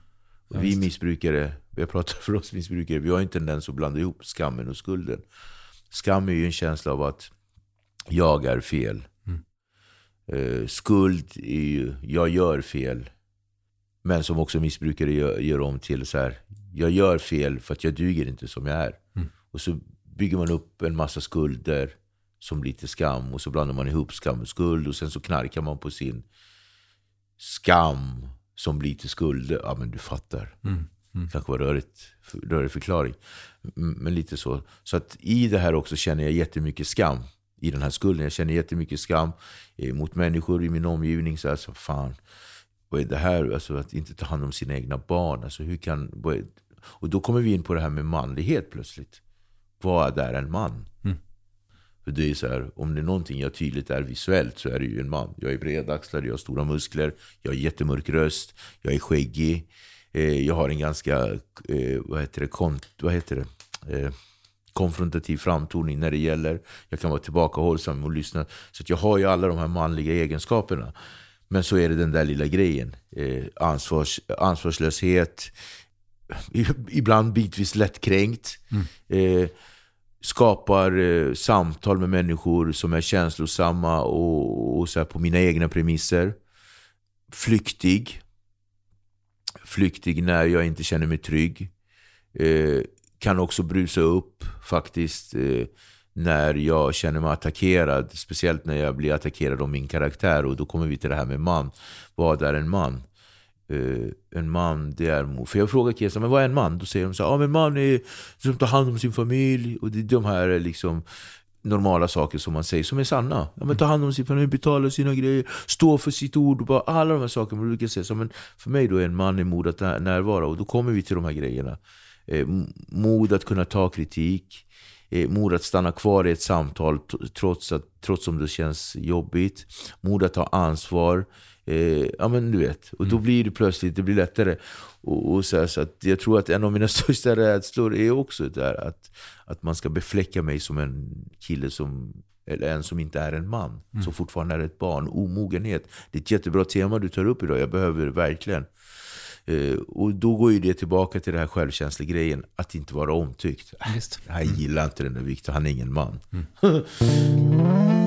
Ja, vi missbrukare, jag pratar för oss missbrukare, vi har en tendens att blanda ihop skammen och skulden. Skam är ju en känsla av att jag är fel. Mm. Uh, skuld är ju, jag gör fel. Men som också missbrukare gör, gör om till så här, jag gör fel för att jag duger inte som jag är. Mm. Och så bygger man upp en massa skulder som blir till skam. Och så blandar man ihop skam och skuld. Och sen så knarkar man på sin skam som blir till skulder. Ja men du fattar. Mm. Mm. Kanske var rörigt, rörig förklaring. Men lite så. Så att i det här också känner jag jättemycket skam. I den här skulden. Jag känner jättemycket skam eh, mot människor i min omgivning. Så alltså, fan, vad är det här? Alltså, att inte ta hand om sina egna barn. Alltså, hur kan, och då kommer vi in på det här med manlighet plötsligt. Vad är en man? Mm. För det är så här, om det är någonting jag tydligt är visuellt så är det ju en man. Jag är bredaxlad, jag har stora muskler, jag har jättemörk röst, jag är skäggig. Eh, jag har en ganska, eh, vad heter det, kont, vad heter det? Eh, konfrontativ framtoning när det gäller. Jag kan vara tillbakahållsam och lyssna. Så jag har ju alla de här manliga egenskaperna. Men så är det den där lilla grejen. Ansvars, ansvarslöshet, ibland bitvis lättkränkt. Mm. Eh, skapar eh, samtal med människor som är känslosamma och, och så på mina egna premisser. Flyktig. Flyktig när jag inte känner mig trygg. Eh, kan också brusa upp faktiskt eh, när jag känner mig attackerad. Speciellt när jag blir attackerad av min karaktär. Och då kommer vi till det här med man. Vad är en man? Uh, en man, det är För jag frågar Kesa, men vad är en man? Då säger de så här, ja men man är som tar hand om sin familj. Och det är de här eh, liksom normala saker som man säger, som är sanna. Ja, men ta hand om sin familj, betala sina grejer, stå för sitt ord. Bara alla de här sakerna man brukar säga. Så, men för mig då är en man i mod att närvara. Och då kommer vi till de här grejerna. Eh, mod att kunna ta kritik. Eh, mod att stanna kvar i ett samtal trots, att, trots om det känns jobbigt. Mod att ta ansvar. Eh, ja men du vet, och då mm. blir det plötsligt det blir lättare. Och, och så, här, så att jag tror att en av mina största rädslor är också där att, att man ska befläcka mig som en kille som eller en som inte är en man, mm. som fortfarande är ett barn. Omogenhet. Det är ett jättebra tema du tar upp idag, jag behöver det verkligen. Eh, och då går ju det tillbaka till den här självkänslegrejen, att inte vara omtyckt. Just. Jag gillar inte den där Viktor, han är ingen man. Mm.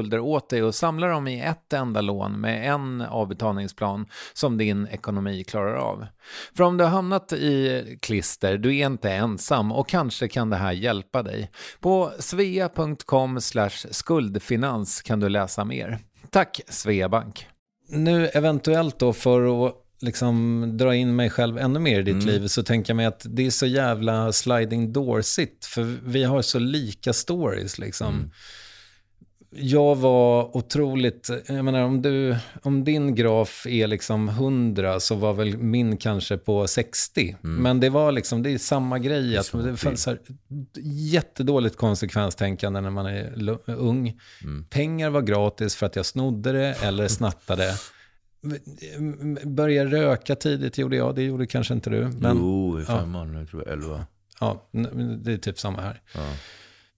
skulder åt dig och samla dem i ett enda lån med en avbetalningsplan som din ekonomi klarar av. För om du har hamnat i klister, du är inte ensam och kanske kan det här hjälpa dig. På svea.com skuldfinans kan du läsa mer. Tack Sveabank. Nu eventuellt då för att liksom dra in mig själv ännu mer i ditt mm. liv så tänker jag mig att det är så jävla sliding door-sitt. För vi har så lika stories liksom. Mm jag var otroligt, jag menar om, du, om din graf är liksom 100 så var väl min kanske på 60. Mm. Men det var liksom, det är samma grej. Att det fanns här, jättedåligt konsekvenstänkande när man är ung. Mm. Pengar var gratis för att jag snodde det eller snattade. Började röka tidigt gjorde jag, det gjorde kanske inte du. Men, jo, i femman, ja. jag tror elva. Ja, det är typ samma här. Ja.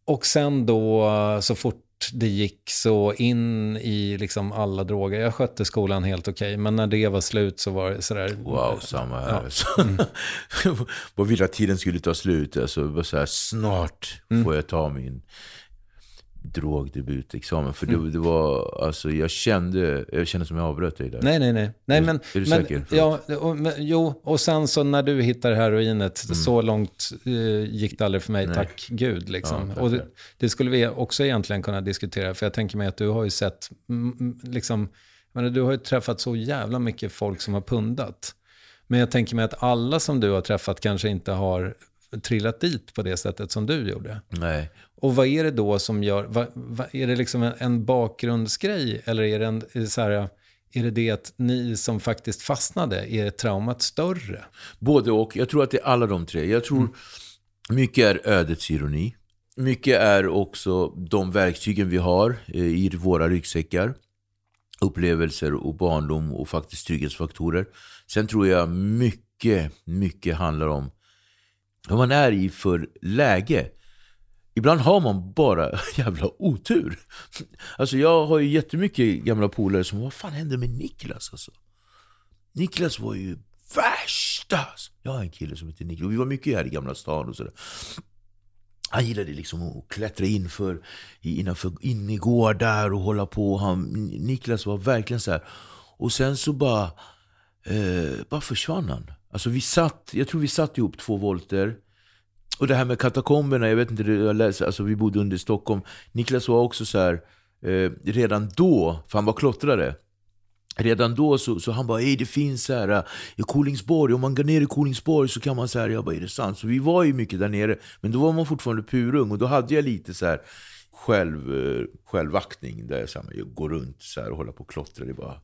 Och sen då, så fort det gick så in i liksom alla droger. Jag skötte skolan helt okej, okay, men när det var slut så var det sådär. Wow, samma här. Ja. Mm. Vad ville att tiden skulle ta slut. Alltså, så här, snart mm. får jag ta min drogdebutexamen. För mm. det, det, var, alltså jag kände, jag kände som jag avbröt dig där. Nej, nej, nej. nej men, är du men, säker? Ja, och, men, jo, och sen så när du hittar heroinet, mm. så långt eh, gick det aldrig för mig, nej. tack gud. Liksom. Ja, och det, det, skulle vi också egentligen kunna diskutera, för jag tänker mig att du har ju sett, liksom, men du har ju träffat så jävla mycket folk som har pundat. Men jag tänker mig att alla som du har träffat kanske inte har trillat dit på det sättet som du gjorde. Nej. Och vad är det då som gör, vad, vad, är det liksom en, en bakgrundsgrej eller är det, en, är det så här, är det det att ni som faktiskt fastnade, är traumat större? Både och. Jag tror att det är alla de tre. Jag tror mm. mycket är ödets ironi. Mycket är också de verktygen vi har eh, i våra ryggsäckar. Upplevelser och barndom och faktiskt trygghetsfaktorer. Sen tror jag mycket, mycket handlar om vad man är i för läge. Ibland har man bara jävla otur. Alltså jag har ju jättemycket gamla polare som, vad fan hände med Niklas alltså? Niklas var ju värsta! Jag har en kille som heter Niklas, vi var mycket här i Gamla stan och sådär. Han gillade liksom att klättra in i gårdar innergårdar och hålla på. Han, Niklas var verkligen så här. Och sen så bara, eh, bara försvann han. Alltså vi satt, jag tror vi satt ihop två volter. Och det här med katakomberna, jag vet inte, jag läste, alltså vi bodde under Stockholm. Niklas var också så här, eh, redan då, för han var klottrare. Redan då så, så han bara, Ej, det finns så här eh, i Kolingsborg, om man går ner i Kolingsborg så kan man så här, jag bara, är det sant? Så vi var ju mycket där nere, men då var man fortfarande purung och då hade jag lite så här själv, eh, självaktning där jag, så här, jag går runt så här och håller på och klottrar. Det bara,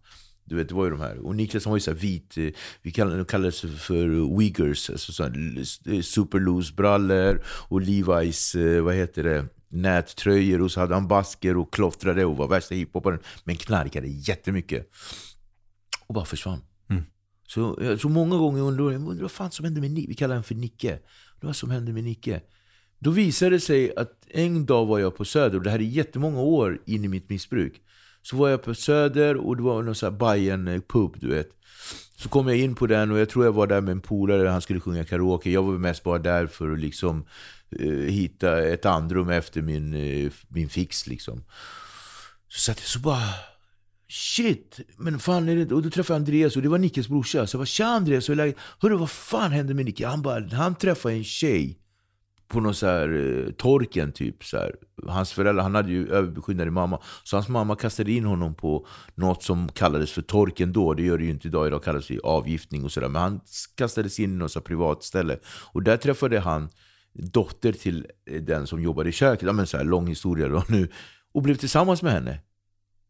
du vet, det var ju de här. Och Niklas han var ju så vit, eh, vi kallades för Uyghurs, alltså så eh, super loose brallor och Levi's, eh, vad heter det, nättröjor och så hade han basker och klottrade och var värsta hiphoparen. Men knarkade jättemycket. Och bara försvann. Mm. Så tror många gånger undrar jag undrar vad fan som hände med Nicke. Vi kallar honom för Nicke. Vad som hände med Nicke? Då visade det sig att en dag var jag på Söder, och det här är jättemånga år in i mitt missbruk. Så var jag på Söder och det var någon sån här Bayern pub du vet. Så kom jag in på den och jag tror jag var där med en polare, han skulle sjunga karaoke. Jag var mest bara där för att liksom eh, hitta ett andrum efter min, eh, min fix liksom. Så satt jag så bara... Shit! Men fan är det? Och då träffade jag Andreas och det var Nickes brorsa. Så jag bara, tja Andreas, hur är läget? Hörru, vad fan hände med Nicke? Han bara, han träffade en tjej på någon så här eh, torken typ. Så här. Hans föräldrar, han hade ju överbeskyddande mamma. Så hans mamma kastade in honom på något som kallades för torken då. Det gör det ju inte idag, idag kallas det avgiftning och sådär. Men han kastades in i något så privat ställe. Och där träffade han dotter till eh, den som jobbade i köket. Ja, men så här, lång historia då nu. Och blev tillsammans med henne.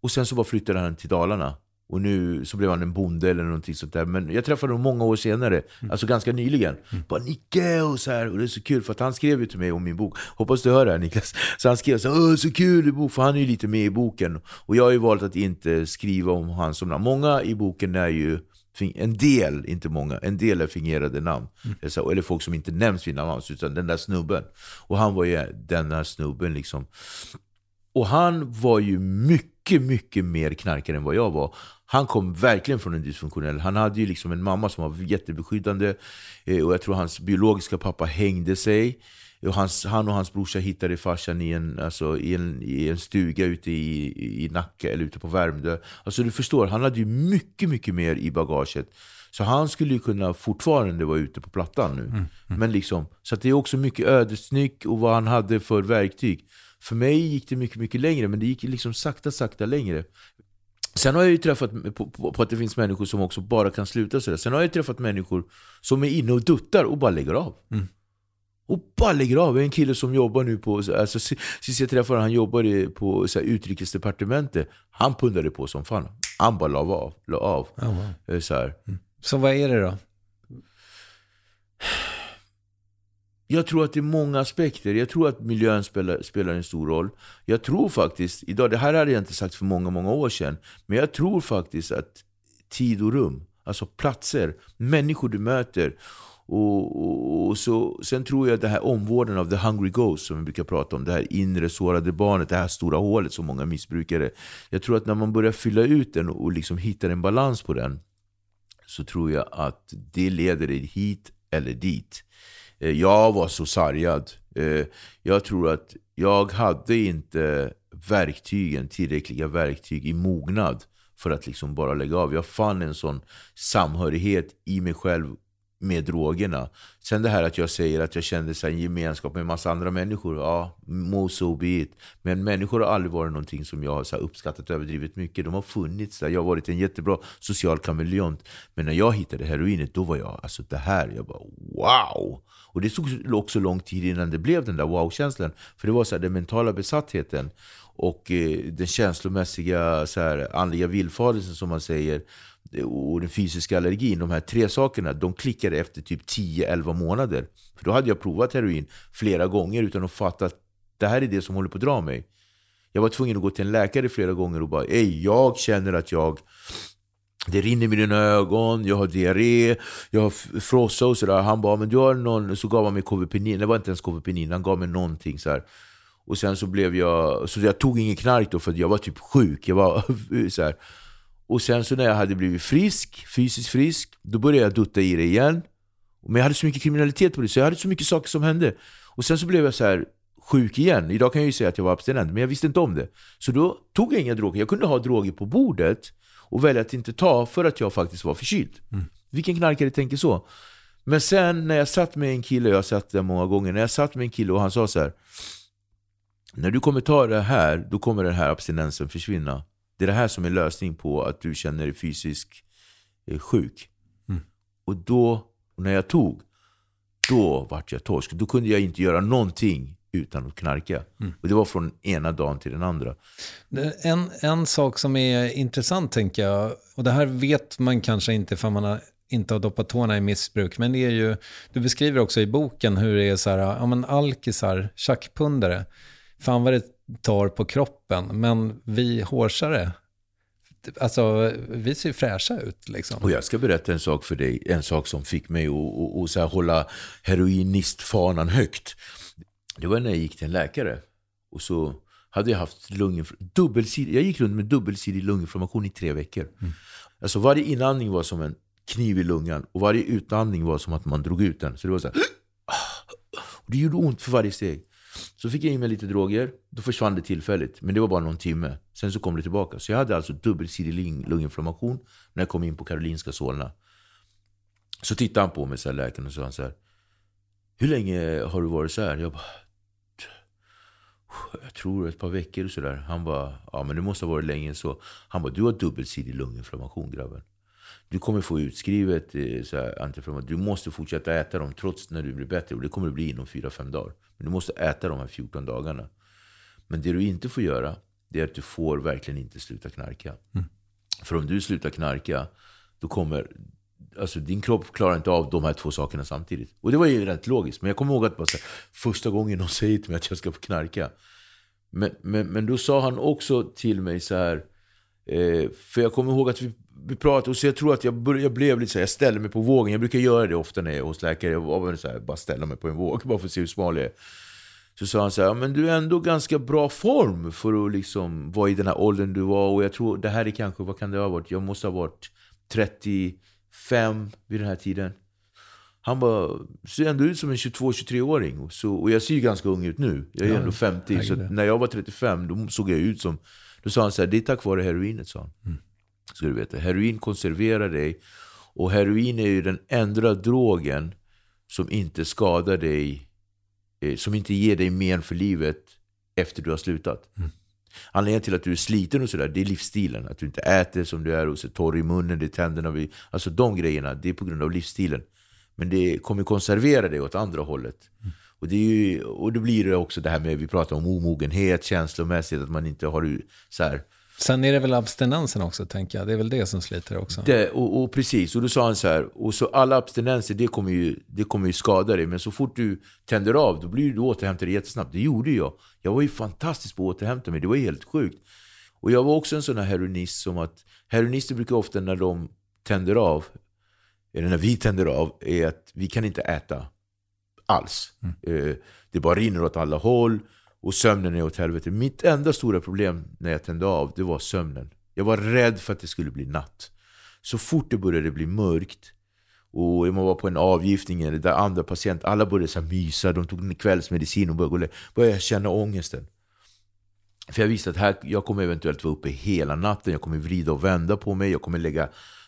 Och sen så bara flyttade han till Dalarna. Och nu så blev han en bonde eller någonting sånt där. Men jag träffade honom många år senare, mm. alltså ganska nyligen. Mm. Bara Nicke och så här. Och det är så kul för att han skrev ju till mig om min bok. Hoppas du hör det här Niklas. Så han skrev så här, så kul i bok, för han är ju lite med i boken. Och jag har ju valt att inte skriva om hans som namn. Många i boken är ju en del, inte många, en del är fingerade namn. Mm. Eller folk som inte nämns vid namn utan den där snubben. Och han var ju den där snubben liksom. Och han var ju mycket, mycket mer knarkare än vad jag var. Han kom verkligen från en dysfunktionell... Han hade ju liksom en mamma som var jättebeskyddande. Eh, och jag tror hans biologiska pappa hängde sig. Och hans, han och hans brorsa hittade farsan i en, alltså, i en, i en stuga ute i, i Nacka eller ute på Värmdö. Alltså du förstår, han hade ju mycket, mycket mer i bagaget. Så han skulle ju kunna fortfarande vara ute på plattan nu. Mm, mm. Men liksom, så det är också mycket ödesnyck och vad han hade för verktyg. För mig gick det mycket, mycket längre, men det gick liksom sakta, sakta längre. Sen har jag ju träffat på, på, på, att det finns människor som också bara kan sluta sådär. Sen har jag ju träffat människor som är inne och duttar och bara lägger av. Mm. Och bara lägger av. En kille som jobbar nu på, alltså, sist jag träffade han jobbade på så här, utrikesdepartementet. Han pundade på som fan. Han bara la av. La av. Oh, wow. så, här. Mm. så vad är det då? Jag tror att det är många aspekter. Jag tror att miljön spelar, spelar en stor roll. Jag tror faktiskt, idag, det här hade jag inte sagt för många, många år sedan, men jag tror faktiskt att tid och rum, alltså platser, människor du möter, och, och, och, så, sen tror jag att det här omvården av the hungry ghost som vi brukar prata om, det här inre sårade barnet, det här stora hålet som många missbrukare. Jag tror att när man börjar fylla ut den och liksom hittar en balans på den, så tror jag att det leder dig hit eller dit. Eh, jag var så sargad. Eh, jag tror att jag hade inte verktygen, tillräckliga verktyg i mognad för att liksom bara lägga av. Jag fann en sån samhörighet i mig själv med drogerna. Sen det här att jag säger att jag kände så en gemenskap med en massa andra människor. Ja, må so be it. Men människor har aldrig varit någonting som jag har så uppskattat överdrivet mycket. De har funnits där. Jag har varit en jättebra social kameleont. Men när jag hittade heroinet, då var jag alltså det här. Jag bara wow! Och det tog också lång tid innan det blev den där wow-känslan. För det var så här, den mentala besattheten och eh, den känslomässiga så här, andliga villfarelsen som man säger och den fysiska allergin, de här tre sakerna, de klickade efter typ 10-11 månader. För då hade jag provat heroin flera gånger utan att fatta att det här är det som håller på att dra mig. Jag var tvungen att gå till en läkare flera gånger och bara Ej, jag känner att jag det rinner i mina ögon, jag har diarré, jag har frossa och sådär. Han bara, men du har någon... Så gav han mig Kåvepenin, det var inte ens Kåvepenin, han gav mig någonting så här. Och sen så blev jag... Så jag tog ingen knark då för jag var typ sjuk. Jag var så här. Och sen så när jag hade blivit frisk, fysiskt frisk, då började jag dutta i det igen. Men jag hade så mycket kriminalitet på det, så jag hade så mycket saker som hände. Och sen så blev jag så här sjuk igen. Idag kan jag ju säga att jag var abstinent, men jag visste inte om det. Så då tog jag inga droger. Jag kunde ha droger på bordet och välja att inte ta för att jag faktiskt var förkyld. Mm. Vilken knarkare tänker så? Men sen när jag satt med en kille, jag har sett det många gånger, när jag satt med en kille och han sa så här, När du kommer ta det här, då kommer den här abstinensen försvinna. Det är det här som är lösning på att du känner dig fysiskt eh, sjuk. Mm. Och då, när jag tog, då vart jag torsk. Då kunde jag inte göra någonting utan att knarka. Mm. Och det var från ena dagen till den andra. En, en sak som är intressant tänker jag, och det här vet man kanske inte för man har inte har doppat tårna i missbruk, men det är ju, du beskriver också i boken hur det är så här, ja men alkisar, tjackpundare, fan vad det tar på kroppen, men vi hårsare, alltså vi ser fräscha ut. Liksom. Och jag ska berätta en sak för dig, en sak som fick mig att, att, att hålla heroinistfanan högt. Det var när jag gick till en läkare. Och så hade jag haft lunginflammation. Jag gick runt med dubbelsidig lunginflammation i tre veckor. Mm. Alltså varje inandning var som en kniv i lungan och varje utandning var som att man drog ut den. Så det var så här, och Det gjorde ont för varje steg. Så fick jag i mig lite droger, då försvann det tillfälligt. Men det var bara någon timme. Sen så kom det tillbaka. Så jag hade alltså dubbelsidig lunginflammation när jag kom in på Karolinska Solna. Så tittade han på mig, så här, läkaren, och sa han så här. hur länge har du varit så här? Jag bara, jag tror ett par veckor och sådär. Han bara, ja men det måste ha varit länge så. Han bara, du har dubbelsidig lunginflammation grabben. Du kommer få utskrivet eh, så här. Du måste fortsätta äta dem trots när du blir bättre. Och det kommer det bli inom 4-5 dagar. Men du måste äta de här 14 dagarna. Men det du inte får göra, det är att du får verkligen inte sluta knarka. Mm. För om du slutar knarka, då kommer... Alltså din kropp klarar inte av de här två sakerna samtidigt. Och det var ju rätt logiskt. Men jag kommer ihåg att bara här, första gången någon säger till mig att jag ska få knarka. Men, men, men då sa han också till mig så här. Eh, för jag kommer ihåg att vi, vi pratade, och så jag tror att jag, började, jag blev lite så här, jag ställde mig på vågen. Jag brukar göra det ofta när jag är hos läkare. Jag så här, bara ställa mig på en våg, bara för att se hur smal jag är. Så sa han så här, men du är ändå ganska bra form för att liksom vara i den här åldern du var. Och jag tror det här är kanske, vad kan det ha varit? Jag måste ha varit 35 vid den här tiden. Han bara, ser ändå ut som en 22-23-åring. Och jag ser ju ganska ung ut nu. Jag är ja, ändå 50. Så när jag var 35, då såg jag ut som... Då sa han så här, det är tack vare heroinet, sa han. Mm. Ska du veta. Heroin konserverar dig. Och heroin är ju den enda drogen som inte skadar dig Eh, som inte ger dig men för livet efter du har slutat. Mm. Anledningen till att du är sliten och sådär, det är livsstilen. Att du inte äter som du är och så torr i munnen, det är tänderna. Vi, alltså de grejerna, det är på grund av livsstilen. Men det kommer konservera dig åt andra hållet. Mm. Och, det ju, och då blir det också det här med, vi pratar om omogenhet, känslomässigt, att man inte har så här, Sen är det väl abstinensen också, tänker jag. Det är väl det som sliter också. Det, och, och, precis, och då sa han så här, och så alla abstinenser, det kommer, ju, det kommer ju skada dig. Men så fort du tänder av, då blir du återhämtad jättesnabbt. Det gjorde jag. Jag var ju fantastisk på att återhämta mig. Det var helt sjukt. Och jag var också en sån här heroinist som att, heroinister brukar ofta när de tänder av, eller när vi tänder av, är att vi kan inte äta alls. Mm. Eh, det bara rinner åt alla håll. Och sömnen är åt helvete. Mitt enda stora problem när jag tände av, det var sömnen. Jag var rädd för att det skulle bli natt. Så fort det började bli mörkt och jag var på en avgiftning eller där andra patienter, alla började så mysa, de tog kvällsmedicin och började, började känna ångesten. För jag visste att här, jag kommer eventuellt vara uppe hela natten, jag kommer vrida och vända på mig, jag kommer lägga,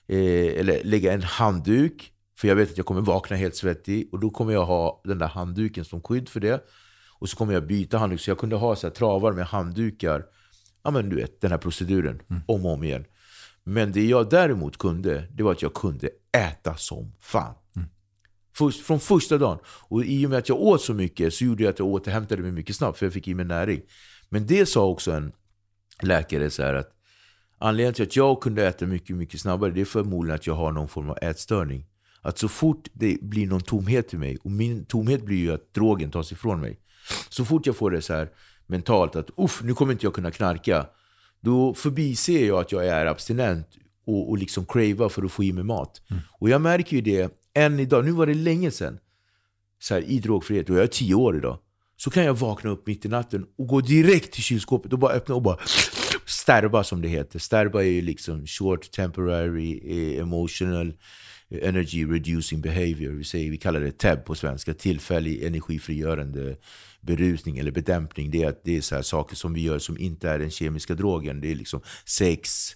eh, eller lägga en handduk, för jag vet att jag kommer vakna helt svettig, och då kommer jag ha den där handduken som skydd för det. Och så kommer jag byta handduk. Så jag kunde ha så här, travar med handdukar. Ja men du vet, den här proceduren. Mm. Om och om igen. Men det jag däremot kunde, det var att jag kunde äta som fan. Mm. Först, från första dagen. Och i och med att jag åt så mycket så gjorde jag att jag återhämtade mig mycket snabbt. För jag fick i mig näring. Men det sa också en läkare så att anledningen till att jag kunde äta mycket, mycket snabbare, det är förmodligen att jag har någon form av ätstörning. Att så fort det blir någon tomhet i mig, och min tomhet blir ju att drogen tas ifrån mig. Så fort jag får det så här mentalt att Uff, nu kommer inte jag kunna knarka. Då förbiser jag att jag är abstinent och, och liksom cravar för att få i mig mat. Mm. Och jag märker ju det än idag. Nu var det länge sedan. Så här, I drogfrihet, och jag är tio år idag. Så kan jag vakna upp mitt i natten och gå direkt till kylskåpet och bara öppna och bara Sterba som det heter. Sterba är liksom short temporary eh, emotional energy reducing behavior. Vi, säger, vi kallar det TEB på svenska. Tillfällig energifrigörande berusning eller bedämpning. Det är, att det är så saker som vi gör som inte är den kemiska drogen. Det är liksom sex,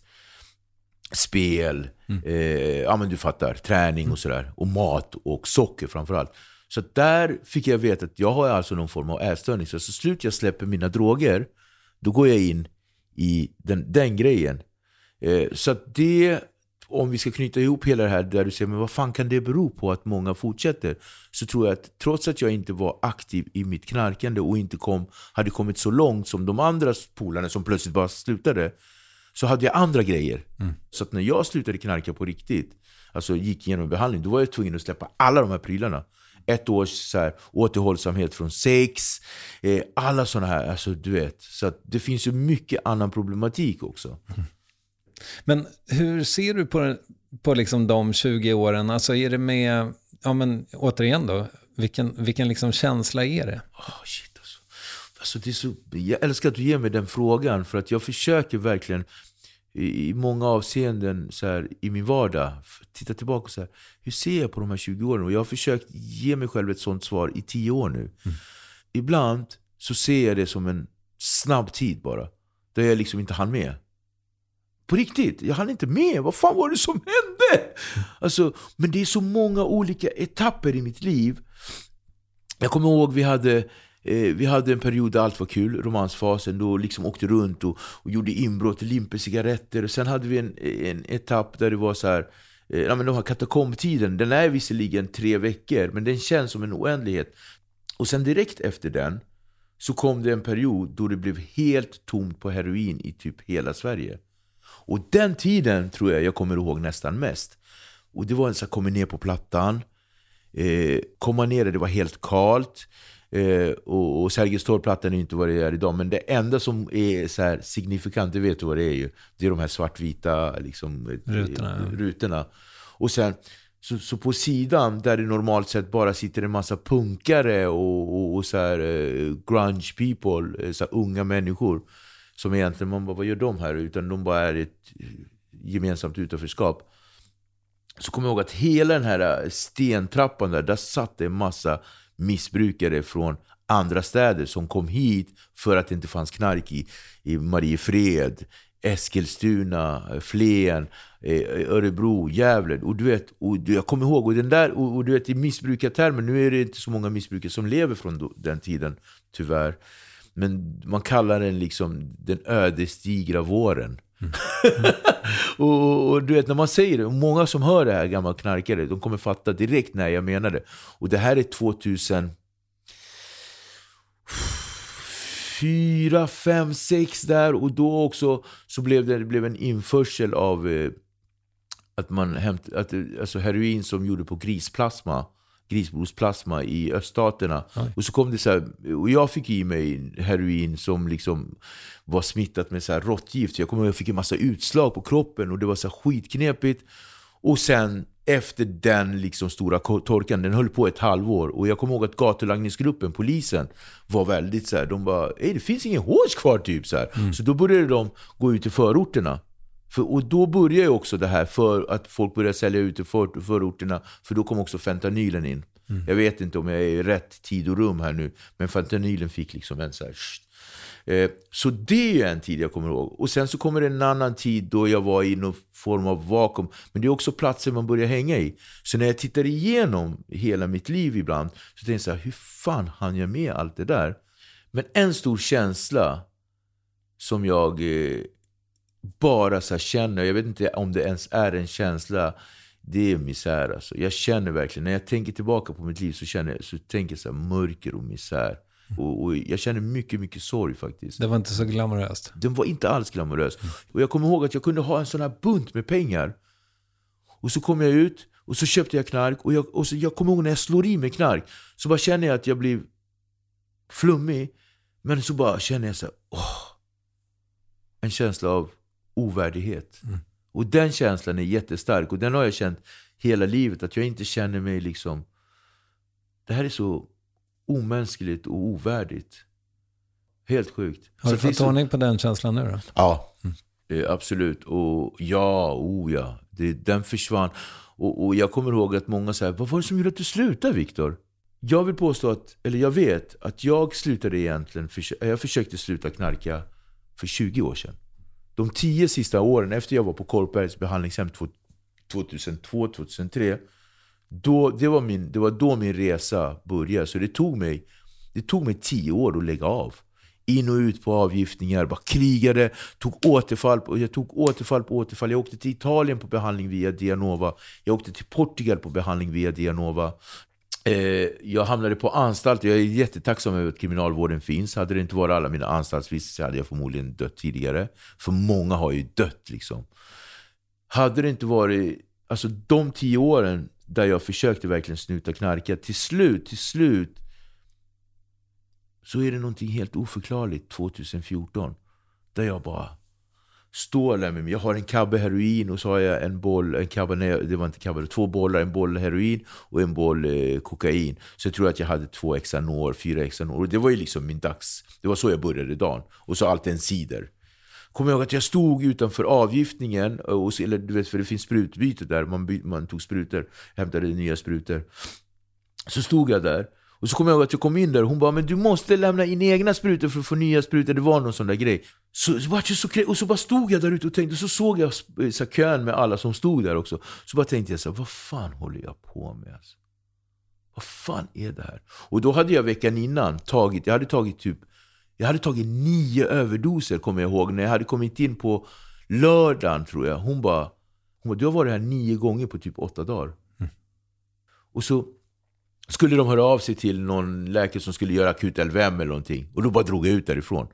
spel, mm. eh, ja men du fattar, träning och sådär. Och mat och socker framförallt. Så där fick jag veta att jag har alltså någon form av ätstörning. Så så slut jag släpper mina droger, då går jag in i den, den grejen. Eh, så det om vi ska knyta ihop hela det här där du säger, men vad fan kan det bero på att många fortsätter? Så tror jag att trots att jag inte var aktiv i mitt knarkande och inte kom, hade kommit så långt som de andra polarna som plötsligt bara slutade, så hade jag andra grejer. Mm. Så att när jag slutade knarka på riktigt, alltså gick igenom behandling, då var jag tvungen att släppa alla de här prylarna. Ett års så här, återhållsamhet från sex, eh, alla sådana här, alltså du vet. Så det finns ju mycket annan problematik också. Mm. Men hur ser du på, på liksom de 20 åren? Alltså är det med, ja men återigen då, vilken, vilken liksom känsla är det? Oh, shit alltså. Alltså det är så, jag älskar att du ger mig den frågan, för att jag försöker verkligen i, i många avseenden så här, i min vardag titta tillbaka och säga hur ser jag på de här 20 åren? Och jag har försökt ge mig själv ett sånt svar i 10 år nu. Mm. Ibland så ser jag det som en snabb tid bara. Där jag liksom inte hann med. På riktigt, jag hann inte med. Vad fan var det som hände? Alltså, men det är så många olika etapper i mitt liv. jag kommer ihåg vi hade Eh, vi hade en period där allt var kul, romansfasen, då liksom åkte runt och, och gjorde inbrott limpe cigaretter. Och sen hade vi en, en etapp där det var så här, eh, ja, men de här katakombtiden, den är visserligen tre veckor, men den känns som en oändlighet. Och sen direkt efter den så kom det en period då det blev helt tomt på heroin i typ hela Sverige. Och den tiden tror jag jag kommer ihåg nästan mest. Och det var så att komma ner på plattan, eh, komma ner där det var helt kalt. Eh, och, och Sergels torgplattan är inte vad det är idag. Men det enda som är så signifikant, det vet du vad det är ju. Det är de här svartvita liksom, eh, rutorna. Rutorna. Och sen, så, så, på sidan, där det normalt sett bara sitter en massa punkare och, och, och så här, uh, grunge people, så här, unga människor. Som egentligen, man bara, vad gör de här? Utan de bara är ett gemensamt utanförskap. Så kom jag ihåg att hela den här eh, stentrappan där, där satt det en massa missbrukare från andra städer som kom hit för att det inte fanns knark i, i Mariefred, Eskilstuna, eh, Flen, eh, Örebro, Gävle. Och du vet, och jag kommer ihåg, och den där, och, och du vet i missbrukartermer, nu är det inte så många missbrukare som lever från den tiden, tyvärr. Men man kallar den liksom den ödesdigra våren. Mm. och, och, du vet, när man säger det, många som hör det här, gamla knarkare, de kommer fatta direkt när jag menar det. Och det här är 2000... 4, 5, 6 där och då också så blev det, det blev en införsel av eh, att man hämt, att, alltså heroin som gjorde på grisplasma grisblodsplasma i öststaterna. Oj. Och så kom det så här, och jag fick i mig heroin som liksom var smittat med så här råttgift. Jag kommer ihåg jag fick en massa utslag på kroppen och det var så här skitknepigt. Och sen efter den liksom stora torkan, den höll på ett halvår. Och jag kommer ihåg att gatulangningsgruppen, polisen, var väldigt så här, de bara det finns ingen hårs kvar typ. Så, mm. så då började de gå ut i förorterna. För, och då börjar ju också det här för att folk börjar sälja ut i för, förorterna, för då kom också fentanylen in. Mm. Jag vet inte om jag är i rätt tid och rum här nu, men fentanylen fick liksom en så här... Eh, så det är en tid jag kommer ihåg. Och sen så kommer det en annan tid då jag var i någon form av vakuum. Men det är också platser man börjar hänga i. Så när jag tittar igenom hela mitt liv ibland, så tänker jag så här, hur fan hann jag med allt det där? Men en stor känsla som jag eh, bara så känner, jag vet inte om det ens är en känsla, det är misär alltså. Jag känner verkligen, när jag tänker tillbaka på mitt liv så, känner så tänker jag så här, mörker och misär. Och, och, jag känner mycket, mycket sorg faktiskt. Det var inte så glamoröst? Den var inte alls glamorös. Och jag kommer ihåg att jag kunde ha en sån här bunt med pengar. Och så kom jag ut och så köpte jag knark. Och jag, och så, jag kommer ihåg när jag slår i mig knark. Så bara känner jag att jag blir flummig. Men så bara känner jag så här, åh, En känsla av ovärdighet. Mm. Och den känslan är jättestark och den har jag känt hela livet. Att jag inte känner mig liksom... Det här är så omänskligt och ovärdigt. Helt sjukt. Har du fått ordning på den känslan nu då? Ja, mm. absolut. Och ja, oh ja. Det, den försvann. Och, och jag kommer ihåg att många säger, vad var det som gjorde att du slutade Viktor? Jag vill påstå att, eller jag vet, att jag slutade egentligen, jag försökte sluta knarka för 20 år sedan de tio sista åren efter jag var på Korpbergs behandlingshem 2002-2003 då, det, var min, det var då min resa började. Så det tog, mig, det tog mig tio år att lägga av. In och ut på avgiftningar, bara krigade, tog återfall på, jag tog återfall på återfall. Jag åkte till Italien på behandling via Dianova. Jag åkte till Portugal på behandling via Dianova. Eh, jag hamnade på anstalt. Jag är jättetacksam över att kriminalvården finns. Hade det inte varit alla mina anstaltsvistelser hade jag förmodligen dött tidigare. För många har ju dött liksom. Hade det inte varit, alltså de tio åren där jag försökte verkligen snuta knarka. Till slut, till slut så är det någonting helt oförklarligt 2014. Där jag bara står där med mig. Jag har en kabbe heroin och så har jag en boll, en kabbe, nej, det var inte kabbe, två bollar, en boll heroin och en boll eh, kokain. Så jag tror att jag hade två Xanor, fyra Xanor. Och det var ju liksom min dags, det var så jag började dagen. Och så alltid en cider. Kommer jag ihåg att jag stod utanför avgiftningen, eh, och, eller du vet för det finns sprutbyte där, man, man tog sprutor, hämtade nya sprutor. Så stod jag där och så kommer jag ihåg att jag kom in där och hon bara men du måste lämna in egna sprutor för att få nya sprutor. Det var någon sån där grej. Så, så, så, och så bara stod jag där ute och tänkte, och så såg jag så kön med alla som stod där också. Så bara tänkte jag så här, vad fan håller jag på med? Alltså? vad fan är det här? Och då hade jag veckan innan tagit, jag hade tagit typ, jag hade tagit nio överdoser kommer jag ihåg. När jag hade kommit in på lördagen tror jag. Hon bara, hon bara du har varit här nio gånger på typ åtta dagar. Mm. Och så skulle de höra av sig till någon läkare som skulle göra akut LVM eller någonting. Och då bara drog jag ut därifrån.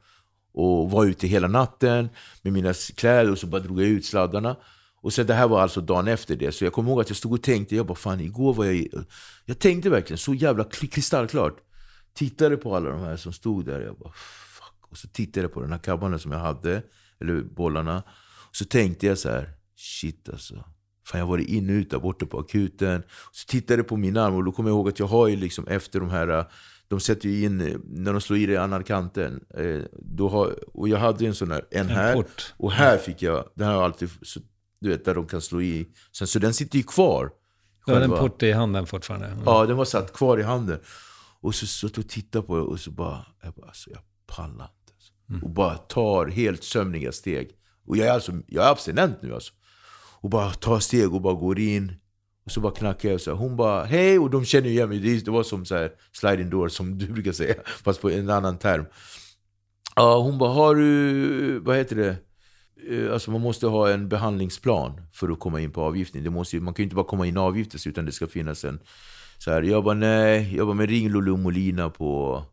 Och var ute hela natten med mina kläder och så bara drog jag ut sladdarna. Och sen det här var alltså dagen efter det. Så jag kommer ihåg att jag stod och tänkte, jag bara fan igår var jag... Jag tänkte verkligen så jävla kristallklart. Tittade på alla de här som stod där. Jag bara fuck. Och så tittade jag på den här kabbanen som jag hade. Eller bollarna. Och så tänkte jag så här, shit alltså. Fan jag har varit in och ut där borta på akuten. Så tittade jag på min arm och då kommer jag ihåg att jag har ju liksom efter de här de sätter ju in, när de slår i dig anarkanten, eh, då har, och jag hade en sån här, en, en här, port. och här fick jag, den har jag alltid, så, du vet, där de kan slå i. Sen, så den sitter ju kvar. Du har en port i handen fortfarande? Mm. Ja, den var satt kvar i handen. Och så satt och tittade på det och så bara, jag bara, alltså, jag pallar inte. Alltså. Mm. Och bara tar helt sömniga steg. Och jag är, alltså, jag är abstinent nu alltså. Och bara tar steg och bara går in. Och så bara knackar jag och så hon bara hej och de känner igen mig. Det var som så här, sliding door som du brukar säga. Fast på en annan term. Uh, hon bara har du, vad heter det? Eh, alltså man måste ha en behandlingsplan för att komma in på avgiftning. Det måste, man kan ju inte bara komma in och avgiftas utan det ska finnas en... Så här, jag bara nej, jag bara men ring Lulu Molina på,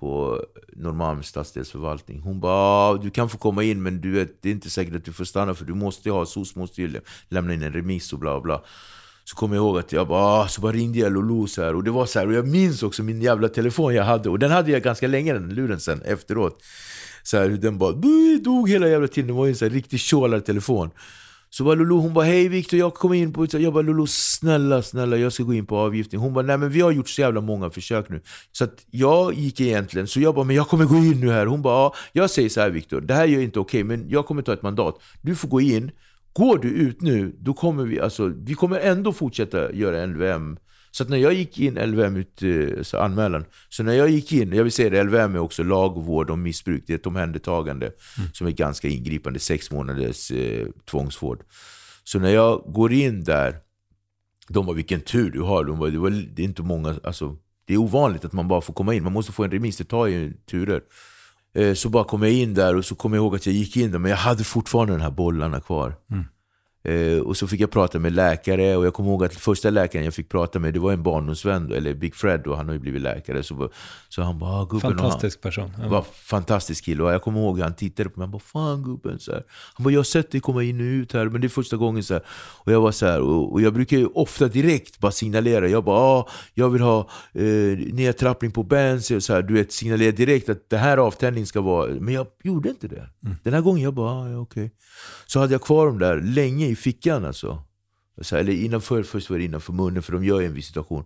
på Norrmalms stadsdelsförvaltning. Hon bara ah, du kan få komma in men du vet, det är inte säkert att du får stanna för du måste ha, SOS måste ju lämna in en remiss och bla bla. Så kommer jag ihåg att jag bara, ah, så bara ringde jag Lulu så här, och det var så här, och jag minns också min jävla telefon jag hade, och den hade jag ganska länge den luren sen efteråt. Så här, den bara dog hela jävla tiden. Det var ju en så här riktig telefon. Så bara Lulu, hon bara hej Viktor, jag kommer in på... Jag bara Lulu, snälla, snälla, jag ska gå in på avgiftning. Hon bara nej men vi har gjort så jävla många försök nu. Så att jag gick egentligen, så jag bara men jag kommer gå in nu här. Hon bara ja, jag säger så här Viktor, det här är inte okej okay, men jag kommer ta ett mandat. Du får gå in, går du ut nu, då kommer vi, alltså, vi kommer ändå fortsätta göra LVM så när jag gick in, LVM ut, eh, så när jag gick in, jag vill säga det, LVM är också lagvård om missbruk, det är ett omhändertagande mm. som är ganska ingripande, sex månaders eh, tvångsvård. Så när jag går in där, de bara vilken tur du har, de bara, det, var, det är inte många, alltså, det är ovanligt att man bara får komma in, man måste få en remiss, det tar ju turer. Eh, så bara kom jag in där och så kom jag ihåg att jag gick in där, men jag hade fortfarande de här bollarna kvar. Mm. Eh, och så fick jag prata med läkare och jag kommer ihåg att första läkaren jag fick prata med det var en barndomsvän, eller Big Fred, och han har ju blivit läkare. Så, så han bara, ah, gubben. Fantastisk person. Ja. Var fantastisk kille. Och jag kommer ihåg att han tittade på mig, han bara, fan gubben. Så här. Han bara, jag har sett dig komma in och ut här, men det är första gången. Så här. Och jag var så här, och, och, jag brukar ju ofta direkt bara signalera. Jag bara, ah, jag vill ha eh, nedtrappning på bens. Så här, du vet, signalera direkt att det här avtändningen ska vara. Men jag gjorde inte det. Mm. Den här gången jag bara, ah, ja, okej. Okay. Så hade jag kvar dem där länge i fickan alltså. Så, eller innanför, först var det innanför munnen för de gör ju en visitation.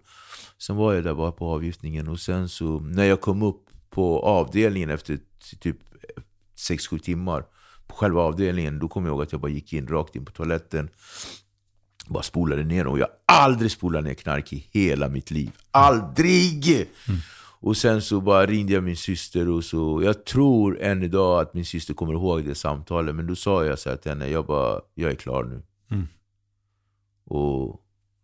Sen var jag där bara på avgiftningen och sen så när jag kom upp på avdelningen efter typ 6-7 timmar på själva avdelningen, då kom jag ihåg att jag bara gick in rakt in på toaletten. Bara spolade ner och jag har aldrig spolat ner knark i hela mitt liv. Aldrig! Mm. Och sen så bara ringde jag min syster och så, jag tror än idag att min syster kommer ihåg det samtalet. Men då sa jag så här till henne, jag bara, jag är klar nu. Mm. Och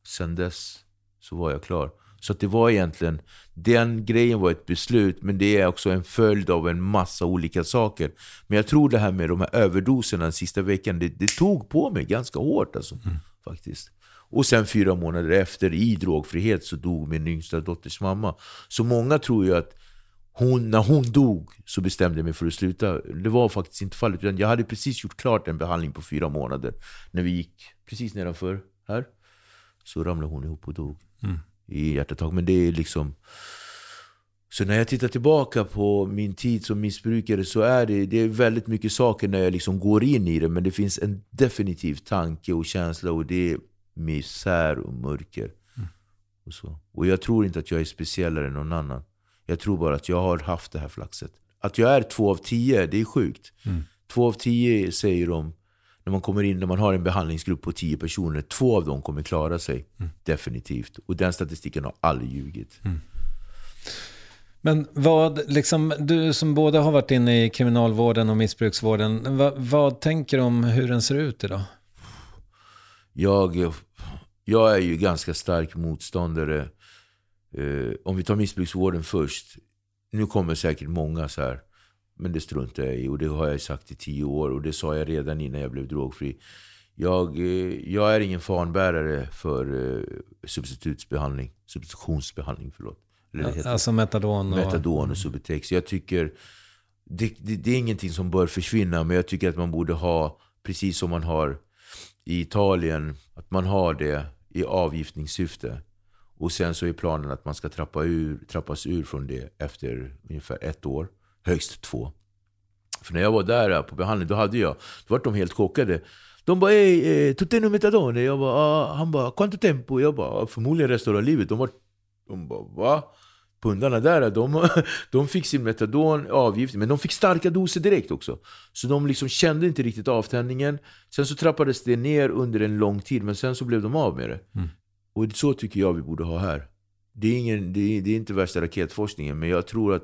sen dess så var jag klar. Så det var egentligen, den grejen var ett beslut, men det är också en följd av en massa olika saker. Men jag tror det här med de här överdoserna den sista veckan, det, det tog på mig ganska hårt alltså. Mm. Faktiskt. Och sen fyra månader efter, i drogfrihet, så dog min yngsta dotters mamma. Så många tror ju att hon, när hon dog så bestämde jag mig för att sluta. Det var faktiskt inte fallet. Utan jag hade precis gjort klart en behandling på fyra månader. När vi gick precis nedanför här. Så ramlade hon ihop och dog mm. i hjärtattack. Men det är liksom... Så när jag tittar tillbaka på min tid som missbrukare så är det, det är väldigt mycket saker när jag liksom går in i det. Men det finns en definitiv tanke och känsla och det misär och mörker. Mm. Och, så. och jag tror inte att jag är speciellare än någon annan. Jag tror bara att jag har haft det här flaxet. Att jag är två av tio, det är sjukt. Mm. Två av tio säger de, när man kommer in, när man har en behandlingsgrupp på tio personer, två av dem kommer klara sig. Mm. Definitivt. Och den statistiken har aldrig ljugit. Mm. Men vad, liksom, du som båda har varit inne i kriminalvården och missbruksvården, vad, vad tänker du om hur den ser ut idag? Jag jag är ju ganska stark motståndare Eh, om vi tar missbruksvården först. Nu kommer säkert många så här. Men det struntar jag i och det har jag sagt i tio år och det sa jag redan innan jag blev drogfri. Jag, eh, jag är ingen fanbärare för eh, substitutsbehandling. Substitutionsbehandling, förlåt. Eller Alltså metadon och... metadon och Subutex. Jag tycker det, det, det är ingenting som bör försvinna, men jag tycker att man borde ha, precis som man har i Italien, att man har det i avgiftningssyfte. Och sen så är planen att man ska trappa ur, trappas ur från det efter ungefär ett år, högst två. För när jag var där eh, på behandling, då hade jag, då var de helt chockade. De bara ey, eh, tu metadone? Jag bara, ah. han bara, quanto tempo? Jag bara, förmodligen resten av livet. De, var, de bara, va? Pundarna där, de, de fick sin metadon, avgift, men de fick starka doser direkt också. Så de liksom kände inte riktigt avtändningen. Sen så trappades det ner under en lång tid, men sen så blev de av med det. Mm. Och så tycker jag vi borde ha här. Det är, ingen, det är, det är inte värsta raketforskningen, men jag tror att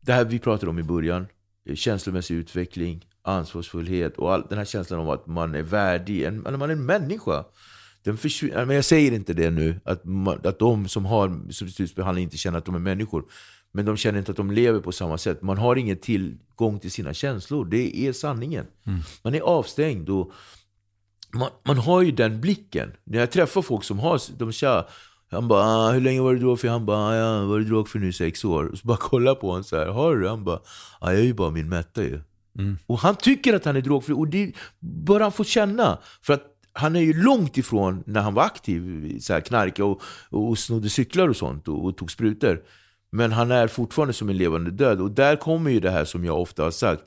det här vi pratade om i början, eh, känslomässig utveckling, ansvarsfullhet och all, den här känslan av att man är värdig, en, man är en människa. Den försvinner, men jag säger inte det nu, att, man, att de som har substitutsbehandling inte känner att de är människor. Men de känner inte att de lever på samma sätt. Man har ingen tillgång till sina känslor. Det är sanningen. Man är avstängd. Och man, man har ju den blicken. När jag träffar folk som har, de kör, han bara ah, 'Hur länge var du drogfri?' Han bara ah, 'Jag har varit drogfri nu i sex år' och så bara kolla på honom så här, 'Har du?' Han bara ah, 'Jag är ju bara min mätta ju' Och han tycker att han är drogfri, och det bör han få känna. För att han är ju långt ifrån när han var aktiv, så här, knarka och, och snodde cyklar och sånt och, och tog sprutor. Men han är fortfarande som en levande död. Och där kommer ju det här som jag ofta har sagt.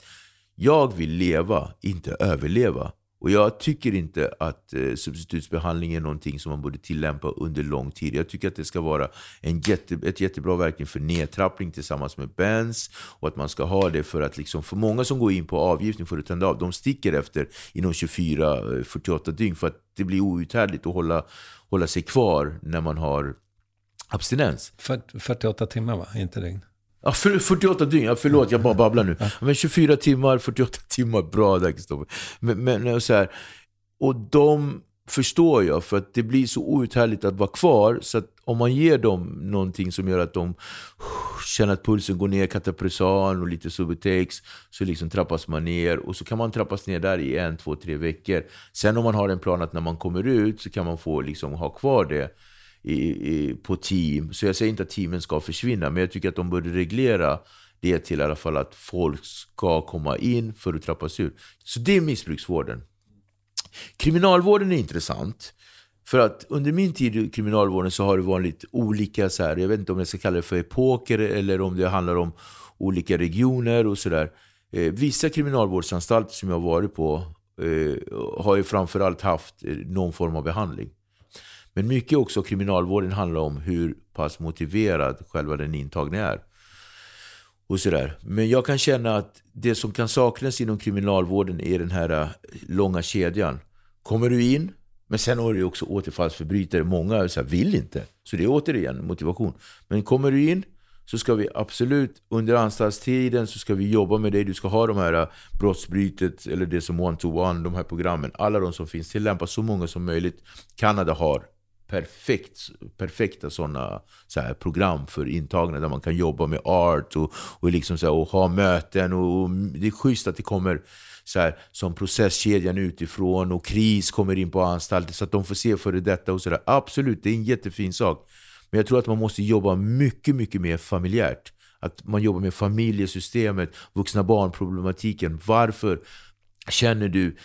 Jag vill leva, inte överleva. Och jag tycker inte att eh, substitutsbehandling är någonting som man borde tillämpa under lång tid. Jag tycker att det ska vara en jätte, ett jättebra verktyg för nedtrappning tillsammans med BENS. Och att man ska ha det för att, liksom, för många som går in på avgiftning för att tända av, de sticker efter inom 24-48 eh, dygn. För att det blir outhärdligt att hålla, hålla sig kvar när man har abstinens. 48 timmar va? Inte dygn. För, 48 dygn, ja, förlåt jag bara babblar nu. Men 24 timmar, 48 timmar, bra där Kristoffer. Men, men så här, och de förstår jag, för att det blir så outhärdligt att vara kvar. Så att om man ger dem någonting som gör att de känner att pulsen går ner, Catapresan och lite Subutex, så liksom trappas man ner. Och så kan man trappas ner där i en, två, tre veckor. Sen om man har en plan att när man kommer ut så kan man få liksom ha kvar det i, i, på team. Så jag säger inte att teamen ska försvinna, men jag tycker att de borde reglera det till i alla fall att folk ska komma in för att trappas ur. Så det är missbruksvården. Kriminalvården är intressant. För att under min tid i kriminalvården så har det varit olika, så här, jag vet inte om jag ska kalla det för epoker eller om det handlar om olika regioner och sådär. Eh, vissa kriminalvårdsanstalter som jag har varit på eh, har ju framförallt haft eh, någon form av behandling. Men mycket också kriminalvården handlar om hur pass motiverad själva den intagne är. Och sådär. Men jag kan känna att det som kan saknas inom kriminalvården är den här eh, långa kedjan. Kommer du in, men sen har du också återfallsförbrytare. Många så här, vill inte. Så det är återigen motivation. Men kommer du in så ska vi absolut under anstaltstiden så ska vi jobba med dig. Du ska ha de här eh, brottsbrytet eller det som one-to-one, de här programmen. Alla de som finns, tillämpa så många som möjligt. Kanada har perfekt, perfekta sådana så här, program för intagna där man kan jobba med art och, och, liksom, så här, och ha möten. Och, och, det är schysst att det kommer så här, som processkedjan utifrån och KRIS kommer in på anstalten så att de får se före detta och sådär. Absolut, det är en jättefin sak. Men jag tror att man måste jobba mycket, mycket mer familjärt. Att man jobbar med familjesystemet, vuxna barn-problematiken. Varför känner du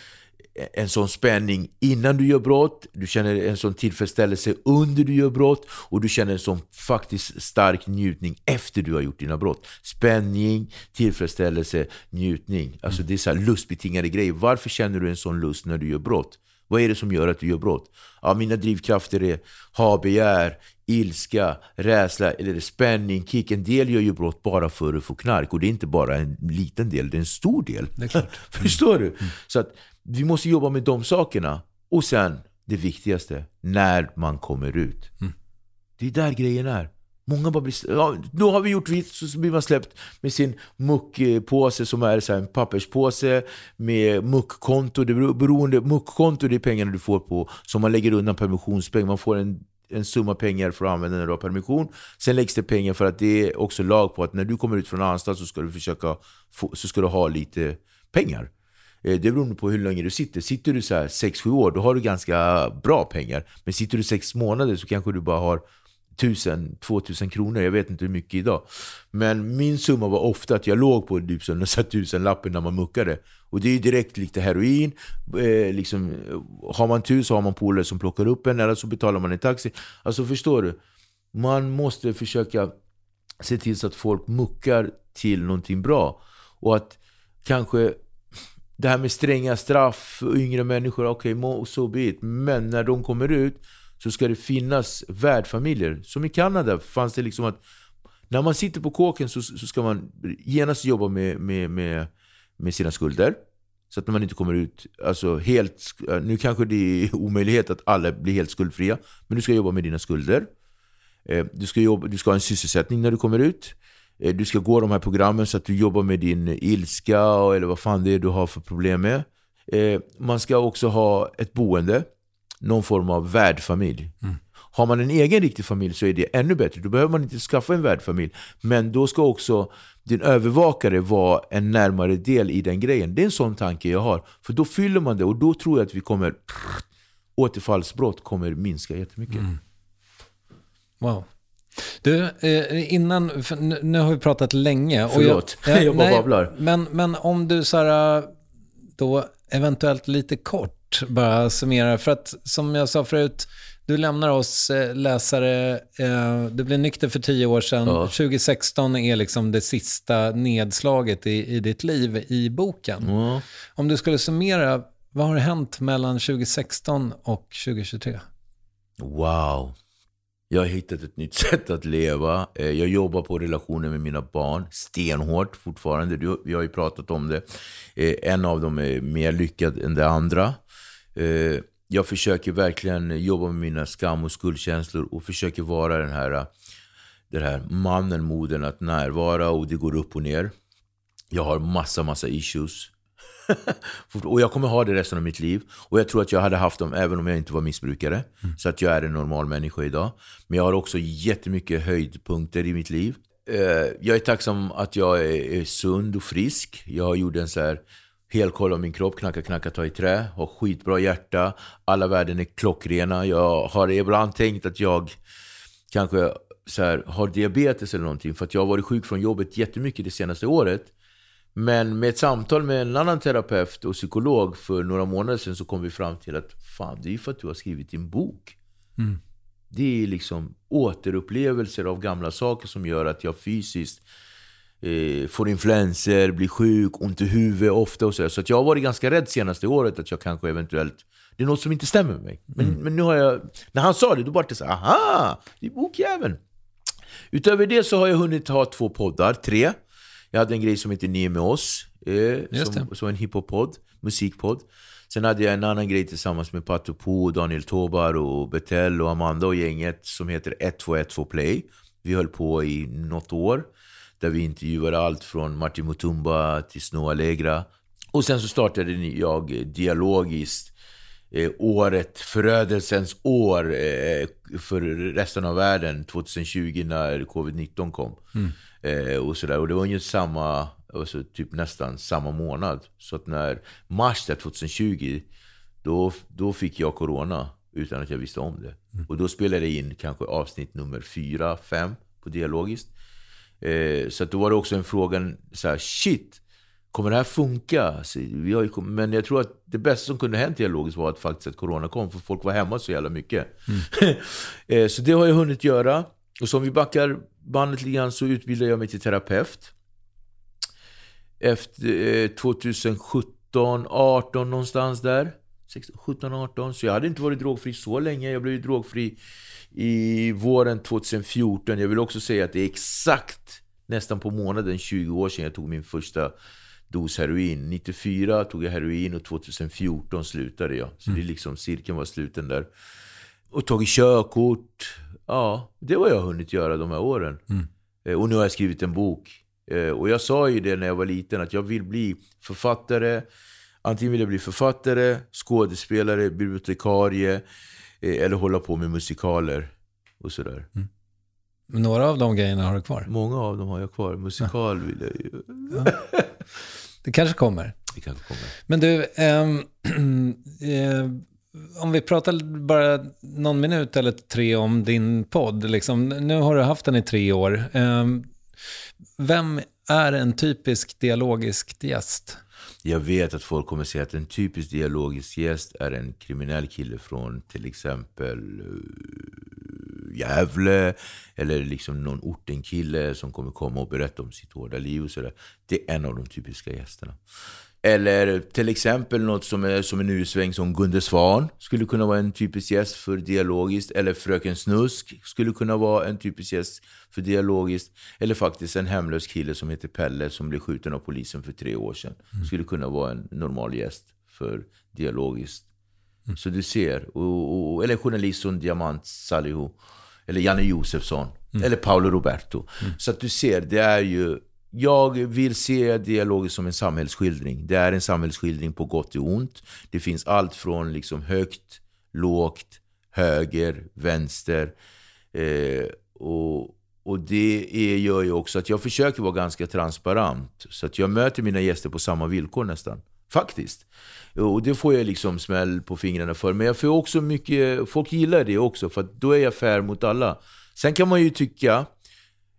en sån spänning innan du gör brott, du känner en sån tillfredsställelse under du gör brott och du känner en sån faktiskt stark njutning efter du har gjort dina brott. Spänning, tillfredsställelse, njutning. Alltså det är så lustbetingade grejer. Varför känner du en sån lust när du gör brott? Vad är det som gör att du gör brott? Ja, mina drivkrafter är ha-begär, ilska, rädsla eller spänning, kick. En del gör ju brott bara för att få knark och det är inte bara en liten del, det är en stor del. Förstår du? Så att vi måste jobba med de sakerna. Och sen, det viktigaste, när man kommer ut. Det är där grejen är. Många bara blir... Ja, då har vi gjort vitt, så blir man släppt med sin muckpåse som är så en papperspåse med muckkonto. Det beror- beroende, muckkonto det är pengarna du får på som man lägger undan permissionspeng. Man får en en summa pengar för att använda när du har permission. Sen läggs det pengar för att det är också lag på att när du kommer ut från anstalt så ska du försöka få, så ska du ha lite pengar. Eh, det beror på hur länge du sitter. Sitter du så här 6-7 år, då har du ganska bra pengar. Men sitter du 6 månader så kanske du bara har 1000-2000 kronor, jag vet inte hur mycket idag. Men min summa var ofta att jag låg på typ så nästan tusenlappen när man muckade. Och det är direkt lite heroin. Eh, liksom, har man tur så har man polare som plockar upp en, eller så betalar man en taxi. Alltså förstår du? Man måste försöka se till så att folk muckar till någonting bra. Och att kanske det här med stränga straff, yngre människor, okej, okay, so be it. Men när de kommer ut så ska det finnas värdfamiljer. Som i Kanada fanns det liksom att när man sitter på kåken så, så ska man genast jobba med, med, med, med sina skulder. Så att man inte kommer ut alltså helt... Nu kanske det är omöjlighet att alla blir helt skuldfria. Men du ska jobba med dina skulder. Eh, du ska, jobba, du ska ha en sysselsättning när du kommer ut. Eh, du ska gå de här programmen så att du jobbar med din ilska eller vad fan det är du har för problem med. Eh, man ska också ha ett boende någon form av värdfamilj. Mm. Har man en egen riktig familj så är det ännu bättre. Då behöver man inte skaffa en värdfamilj. Men då ska också din övervakare vara en närmare del i den grejen. Det är en sån tanke jag har. För då fyller man det och då tror jag att vi kommer återfallsbrott kommer minska jättemycket. Mm. Wow. Du, eh, innan, nu har vi pratat länge. Förlåt, och jag, jag bara babblar. Men, men om du så här, då eventuellt lite kort bara summera. För att som jag sa förut, du lämnar oss eh, läsare, eh, du blev nykter för tio år sedan. Ja. 2016 är liksom det sista nedslaget i, i ditt liv i boken. Ja. Om du skulle summera, vad har hänt mellan 2016 och 2023? Wow. Jag har hittat ett nytt sätt att leva. Eh, jag jobbar på relationer med mina barn stenhårt fortfarande. Vi har ju pratat om det. Eh, en av dem är mer lyckad än det andra. Eh, jag försöker verkligen jobba med mina skam och skuldkänslor och försöker vara den här, den här mannen, moden att närvara och det går upp och ner. Jag har massa, massa issues och jag kommer ha det resten av mitt liv. Och jag tror att jag hade haft dem även om jag inte var missbrukare. Mm. Så att jag är en normal människa idag. Men jag har också jättemycket höjdpunkter i mitt liv. Eh, jag är tacksam att jag är sund och frisk. Jag gjorde en så här helkoll av min kropp, knacka, knacka, ta i trä, har skitbra hjärta, alla värden är klockrena. Jag har ibland tänkt att jag kanske så här, har diabetes eller någonting för att jag har varit sjuk från jobbet jättemycket det senaste året. Men med ett samtal med en annan terapeut och psykolog för några månader sedan så kom vi fram till att fan, det är för att du har skrivit din bok. Mm. Det är liksom återupplevelser av gamla saker som gör att jag fysiskt eh, får influenser, blir sjuk, ont i huvudet ofta och så. Så att jag har varit ganska rädd senaste året att jag kanske eventuellt det är något som inte stämmer med mig. Men, mm. men nu har jag, när han sa det, då var det så aha, det är bokjäveln. Utöver det så har jag hunnit ha två poddar, tre. Jag hade en grej som heter Ni med oss, eh, som, som en hiphop-podd, musikpodd. Sen hade jag en annan grej tillsammans med Patopo, Daniel Tobar, och Betel och Amanda och gänget som heter 1212 Play. Vi höll på i något år. Där vi intervjuade allt från Martin Mutumba till Snow Allegra. Och sen så startade jag dialogiskt eh, året, förödelsens år eh, för resten av världen 2020 när covid-19 kom. Mm. Eh, och, sådär. och det var ju samma, alltså, typ nästan samma månad. Så att när mars 2020, då, då fick jag corona utan att jag visste om det. Mm. Och då spelade jag in kanske avsnitt nummer fyra, fem på dialogiskt. Eh, så då var det också en fråga, så här, shit, kommer det här funka? Så vi har ju, men jag tror att det bästa som kunde hänt dialogiskt var att faktiskt att corona kom, för folk var hemma så jävla mycket. Mm. eh, så det har jag hunnit göra. Och som vi backar bandet lite grann så utbildade jag mig till terapeut. Efter eh, 2017, 18 någonstans där. 16, 17, 18. Så jag hade inte varit drogfri så länge. Jag blev drogfri i våren 2014. Jag vill också säga att det är exakt nästan på månaden 20 år sedan jag tog min första dos heroin. 94 tog jag heroin och 2014 slutade jag. Så mm. det är liksom, cirkeln var sluten där. Och tagit körkort. Ja, det var jag hunnit göra de här åren. Mm. Eh, och nu har jag skrivit en bok. Eh, och jag sa ju det när jag var liten att jag vill bli författare. Antingen vill jag bli författare, skådespelare, bibliotekarie Eh, eller hålla på med musikaler. och sådär. Men Några av de grejerna har du kvar. Många av dem har jag kvar. Musikal vill jag ju... Det kanske kommer. Det kanske kommer. Men du, ehm, eh, om vi pratar bara någon minut eller tre om din podd. Liksom. Nu har du haft den i tre år. Ehm, vem är en typisk dialogisk gäst? Jag vet att folk kommer säga att en typisk dialogisk gäst är en kriminell kille från till exempel eh, Gävle eller liksom någon ortenkille som kommer komma och berätta om sitt hårda liv och sådär. Det är en av de typiska gästerna. Eller till exempel något som är som en ursväng som Gunde Svan skulle kunna vara en typisk gäst för dialogiskt. Eller Fröken Snusk skulle kunna vara en typisk gäst för dialogiskt. Eller faktiskt en hemlös kille som heter Pelle som blev skjuten av polisen för tre år sedan. Skulle kunna vara en normal gäst för dialogiskt. Så du ser. Och, och, eller journalist som Diamant Salihu. Eller Janne Josefsson. Eller Paolo Roberto. Så att du ser, det är ju... Jag vill se dialogen som en samhällsskildring. Det är en samhällsskildring på gott och ont. Det finns allt från liksom högt, lågt, höger, vänster. Eh, och, och det är, gör ju också att jag försöker vara ganska transparent. Så att jag möter mina gäster på samma villkor nästan. Faktiskt. Och det får jag liksom smäll på fingrarna för. Men jag får också mycket, folk gillar det också för att då är jag fair mot alla. Sen kan man ju tycka,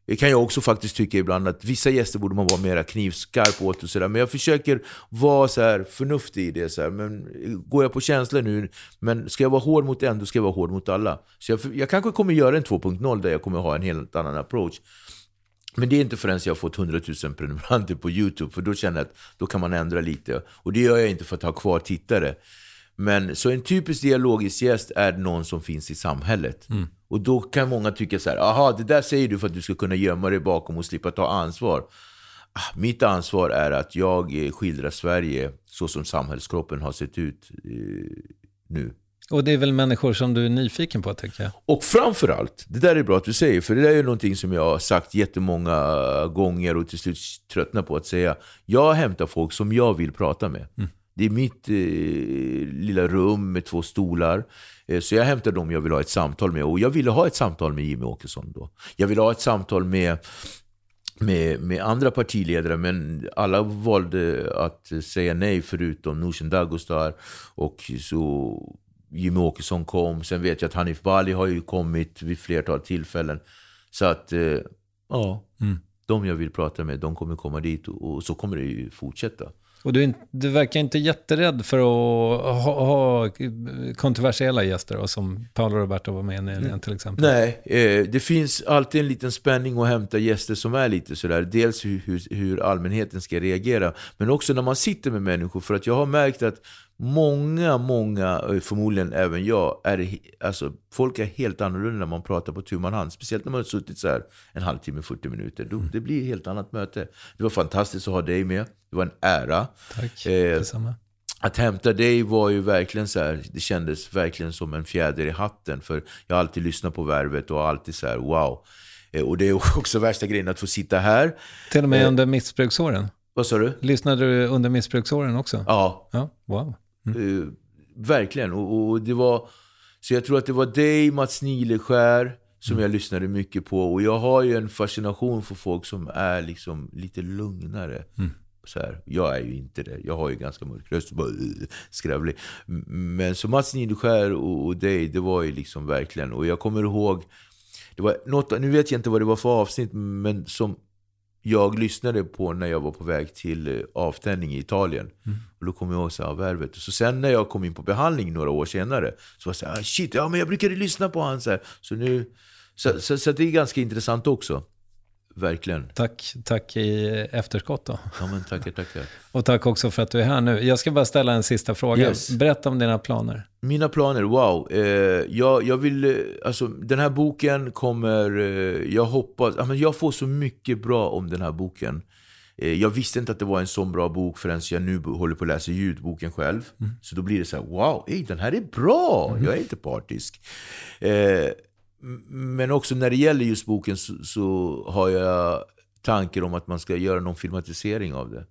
det kan jag också faktiskt tycka ibland, att vissa gäster borde man vara mer knivskarp åt och sådär. Men jag försöker vara så här förnuftig i det. Så här. Men går jag på känslor nu, men ska jag vara hård mot en, då ska jag vara hård mot alla. Så jag, jag kanske kommer göra en 2.0 där jag kommer ha en helt annan approach. Men det är inte förrän jag har fått 100 000 prenumeranter på YouTube, för då känner jag att då kan man ändra lite. Och det gör jag inte för att ha kvar tittare. Men så en typisk dialogisk gäst är någon som finns i samhället. Mm. Och då kan många tycka så här, aha, det där säger du för att du ska kunna gömma dig bakom och slippa ta ansvar. Ah, Mitt ansvar är att jag eh, skildrar Sverige så som samhällskroppen har sett ut eh, nu. Och det är väl människor som du är nyfiken på, tänker jag. Och framförallt, det där är bra att du säger, för det där är någonting som jag har sagt jättemånga gånger och till slut tröttnar på att säga. Jag hämtar folk som jag vill prata med. Det är mitt eh, lilla rum med två stolar. Eh, så jag hämtar dem jag vill ha ett samtal med. Och jag ville ha ett samtal med Jimmy Åkesson då. Jag ville ha ett samtal med med, med andra partiledare, men alla valde att säga nej förutom Nooshi Dadgostar och så Jimmy Åkesson kom. Sen vet jag att Hanif Bali har ju kommit vid flertal tillfällen. Så att, eh, ja, de jag vill prata med, de kommer komma dit och, och så kommer det ju fortsätta. Och du, du verkar inte jätterädd för att ha, ha kontroversiella gäster, då, som Paolo Roberto var med i nyligen till exempel. Nej, eh, det finns alltid en liten spänning att hämta gäster som är lite sådär. Dels hur, hur, hur allmänheten ska reagera, men också när man sitter med människor. För att jag har märkt att många, många, förmodligen även jag, är, alltså, folk är helt annorlunda när man pratar på tu hand. Speciellt när man har suttit så här en halvtimme, 40 minuter. Då, det blir ett helt annat möte. Det var fantastiskt att ha dig med. Det var en ära. Tack, Eh, detsamma. att hämta dig var ju verkligen så här, det kändes verkligen som en fjäder i hatten. För jag har alltid lyssnat på Värvet och alltid så här, wow. Eh, Och det är också värsta grejen att få sitta här. Till och med eh, under missbruksåren. Vad sa du? Lyssnade du under missbruksåren också? Ja, Ja, wow. Eh, verkligen. Och, och det var, så jag tror att det var dig, Mats Nileskär, som jag lyssnade mycket på. Och jag har ju en fascination för folk som är liksom lite lugnare. Så här. Jag är ju inte det. Jag har ju ganska mörk röst bara uh, skrävlig. Men så Mats Nileskär och, och dig, det var ju liksom verkligen... Och jag kommer ihåg, det var något, nu vet jag inte vad det var för avsnitt, men som jag lyssnade på när jag var på väg till eh, avtändning i Italien. Och då kom jag ihåg så här, värvet. Så sen när jag kom in på behandling några år senare, så var det så här, ah, shit, ja men jag brukade lyssna på han så här. Så nu, så, så, så det är ganska intressant också. Verkligen. Tack, tack i efterskott då. Ja men tackar, tackar. Och tack också för att du är här nu. Jag ska bara ställa en sista fråga. Yes. Berätta om dina planer. Mina planer, wow. Eh, jag, jag vill, eh, alltså den här boken kommer, eh, jag hoppas, men jag får så mycket bra om den här boken. Eh, jag visste inte att det var en så bra bok förrän jag nu håller på att läsa ljudboken själv. Så då blir det så här, wow, ey, den här är bra! Jag är inte partisk. Men också när det gäller just boken så, så har jag tankar om att man ska göra någon filmatisering av det.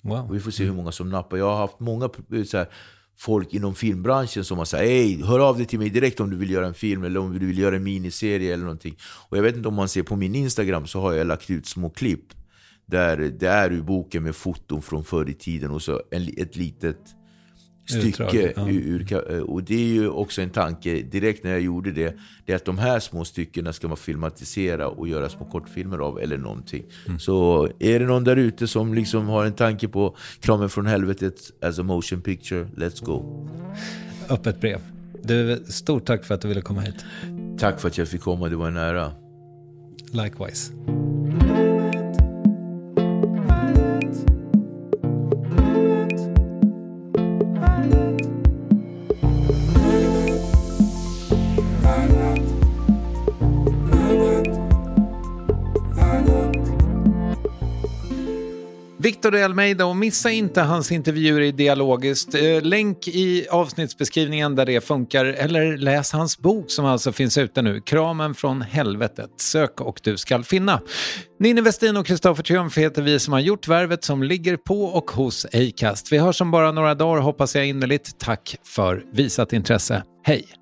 Wow. Vi får se hur många som nappar. Jag har haft många eh, så här, folk inom filmbranschen som har sagt hej, hör av dig till mig direkt om du vill göra en film eller om du vill göra en miniserie eller någonting. Och jag vet inte om man ser på min Instagram så har jag lagt ut små klipp där det är ur boken med foton från förr i tiden och så en, ett litet stycke. ja. ur, ur, och det är ju också en tanke, direkt när jag gjorde det, det är att de här små styckena ska man filmatisera och göra små kortfilmer av eller någonting. Mm. Så är det någon där ute som liksom har en tanke på Kramen från helvetet as a motion picture, let's go. Öppet brev. Du, stort tack för att du ville komma hit. Tack för att jag fick komma, det var en ära. Likewise. Victor de Almeida och missa inte hans intervjuer i Dialogiskt. Eh, länk i avsnittsbeskrivningen där det funkar eller läs hans bok som alltså finns ute nu, Kramen från helvetet. Sök och du skall finna. Ninni Westin och Kristoffer Triumf heter vi som har gjort värvet som ligger på och hos Acast. Vi hörs om bara några dagar hoppas jag innerligt. Tack för visat intresse. Hej!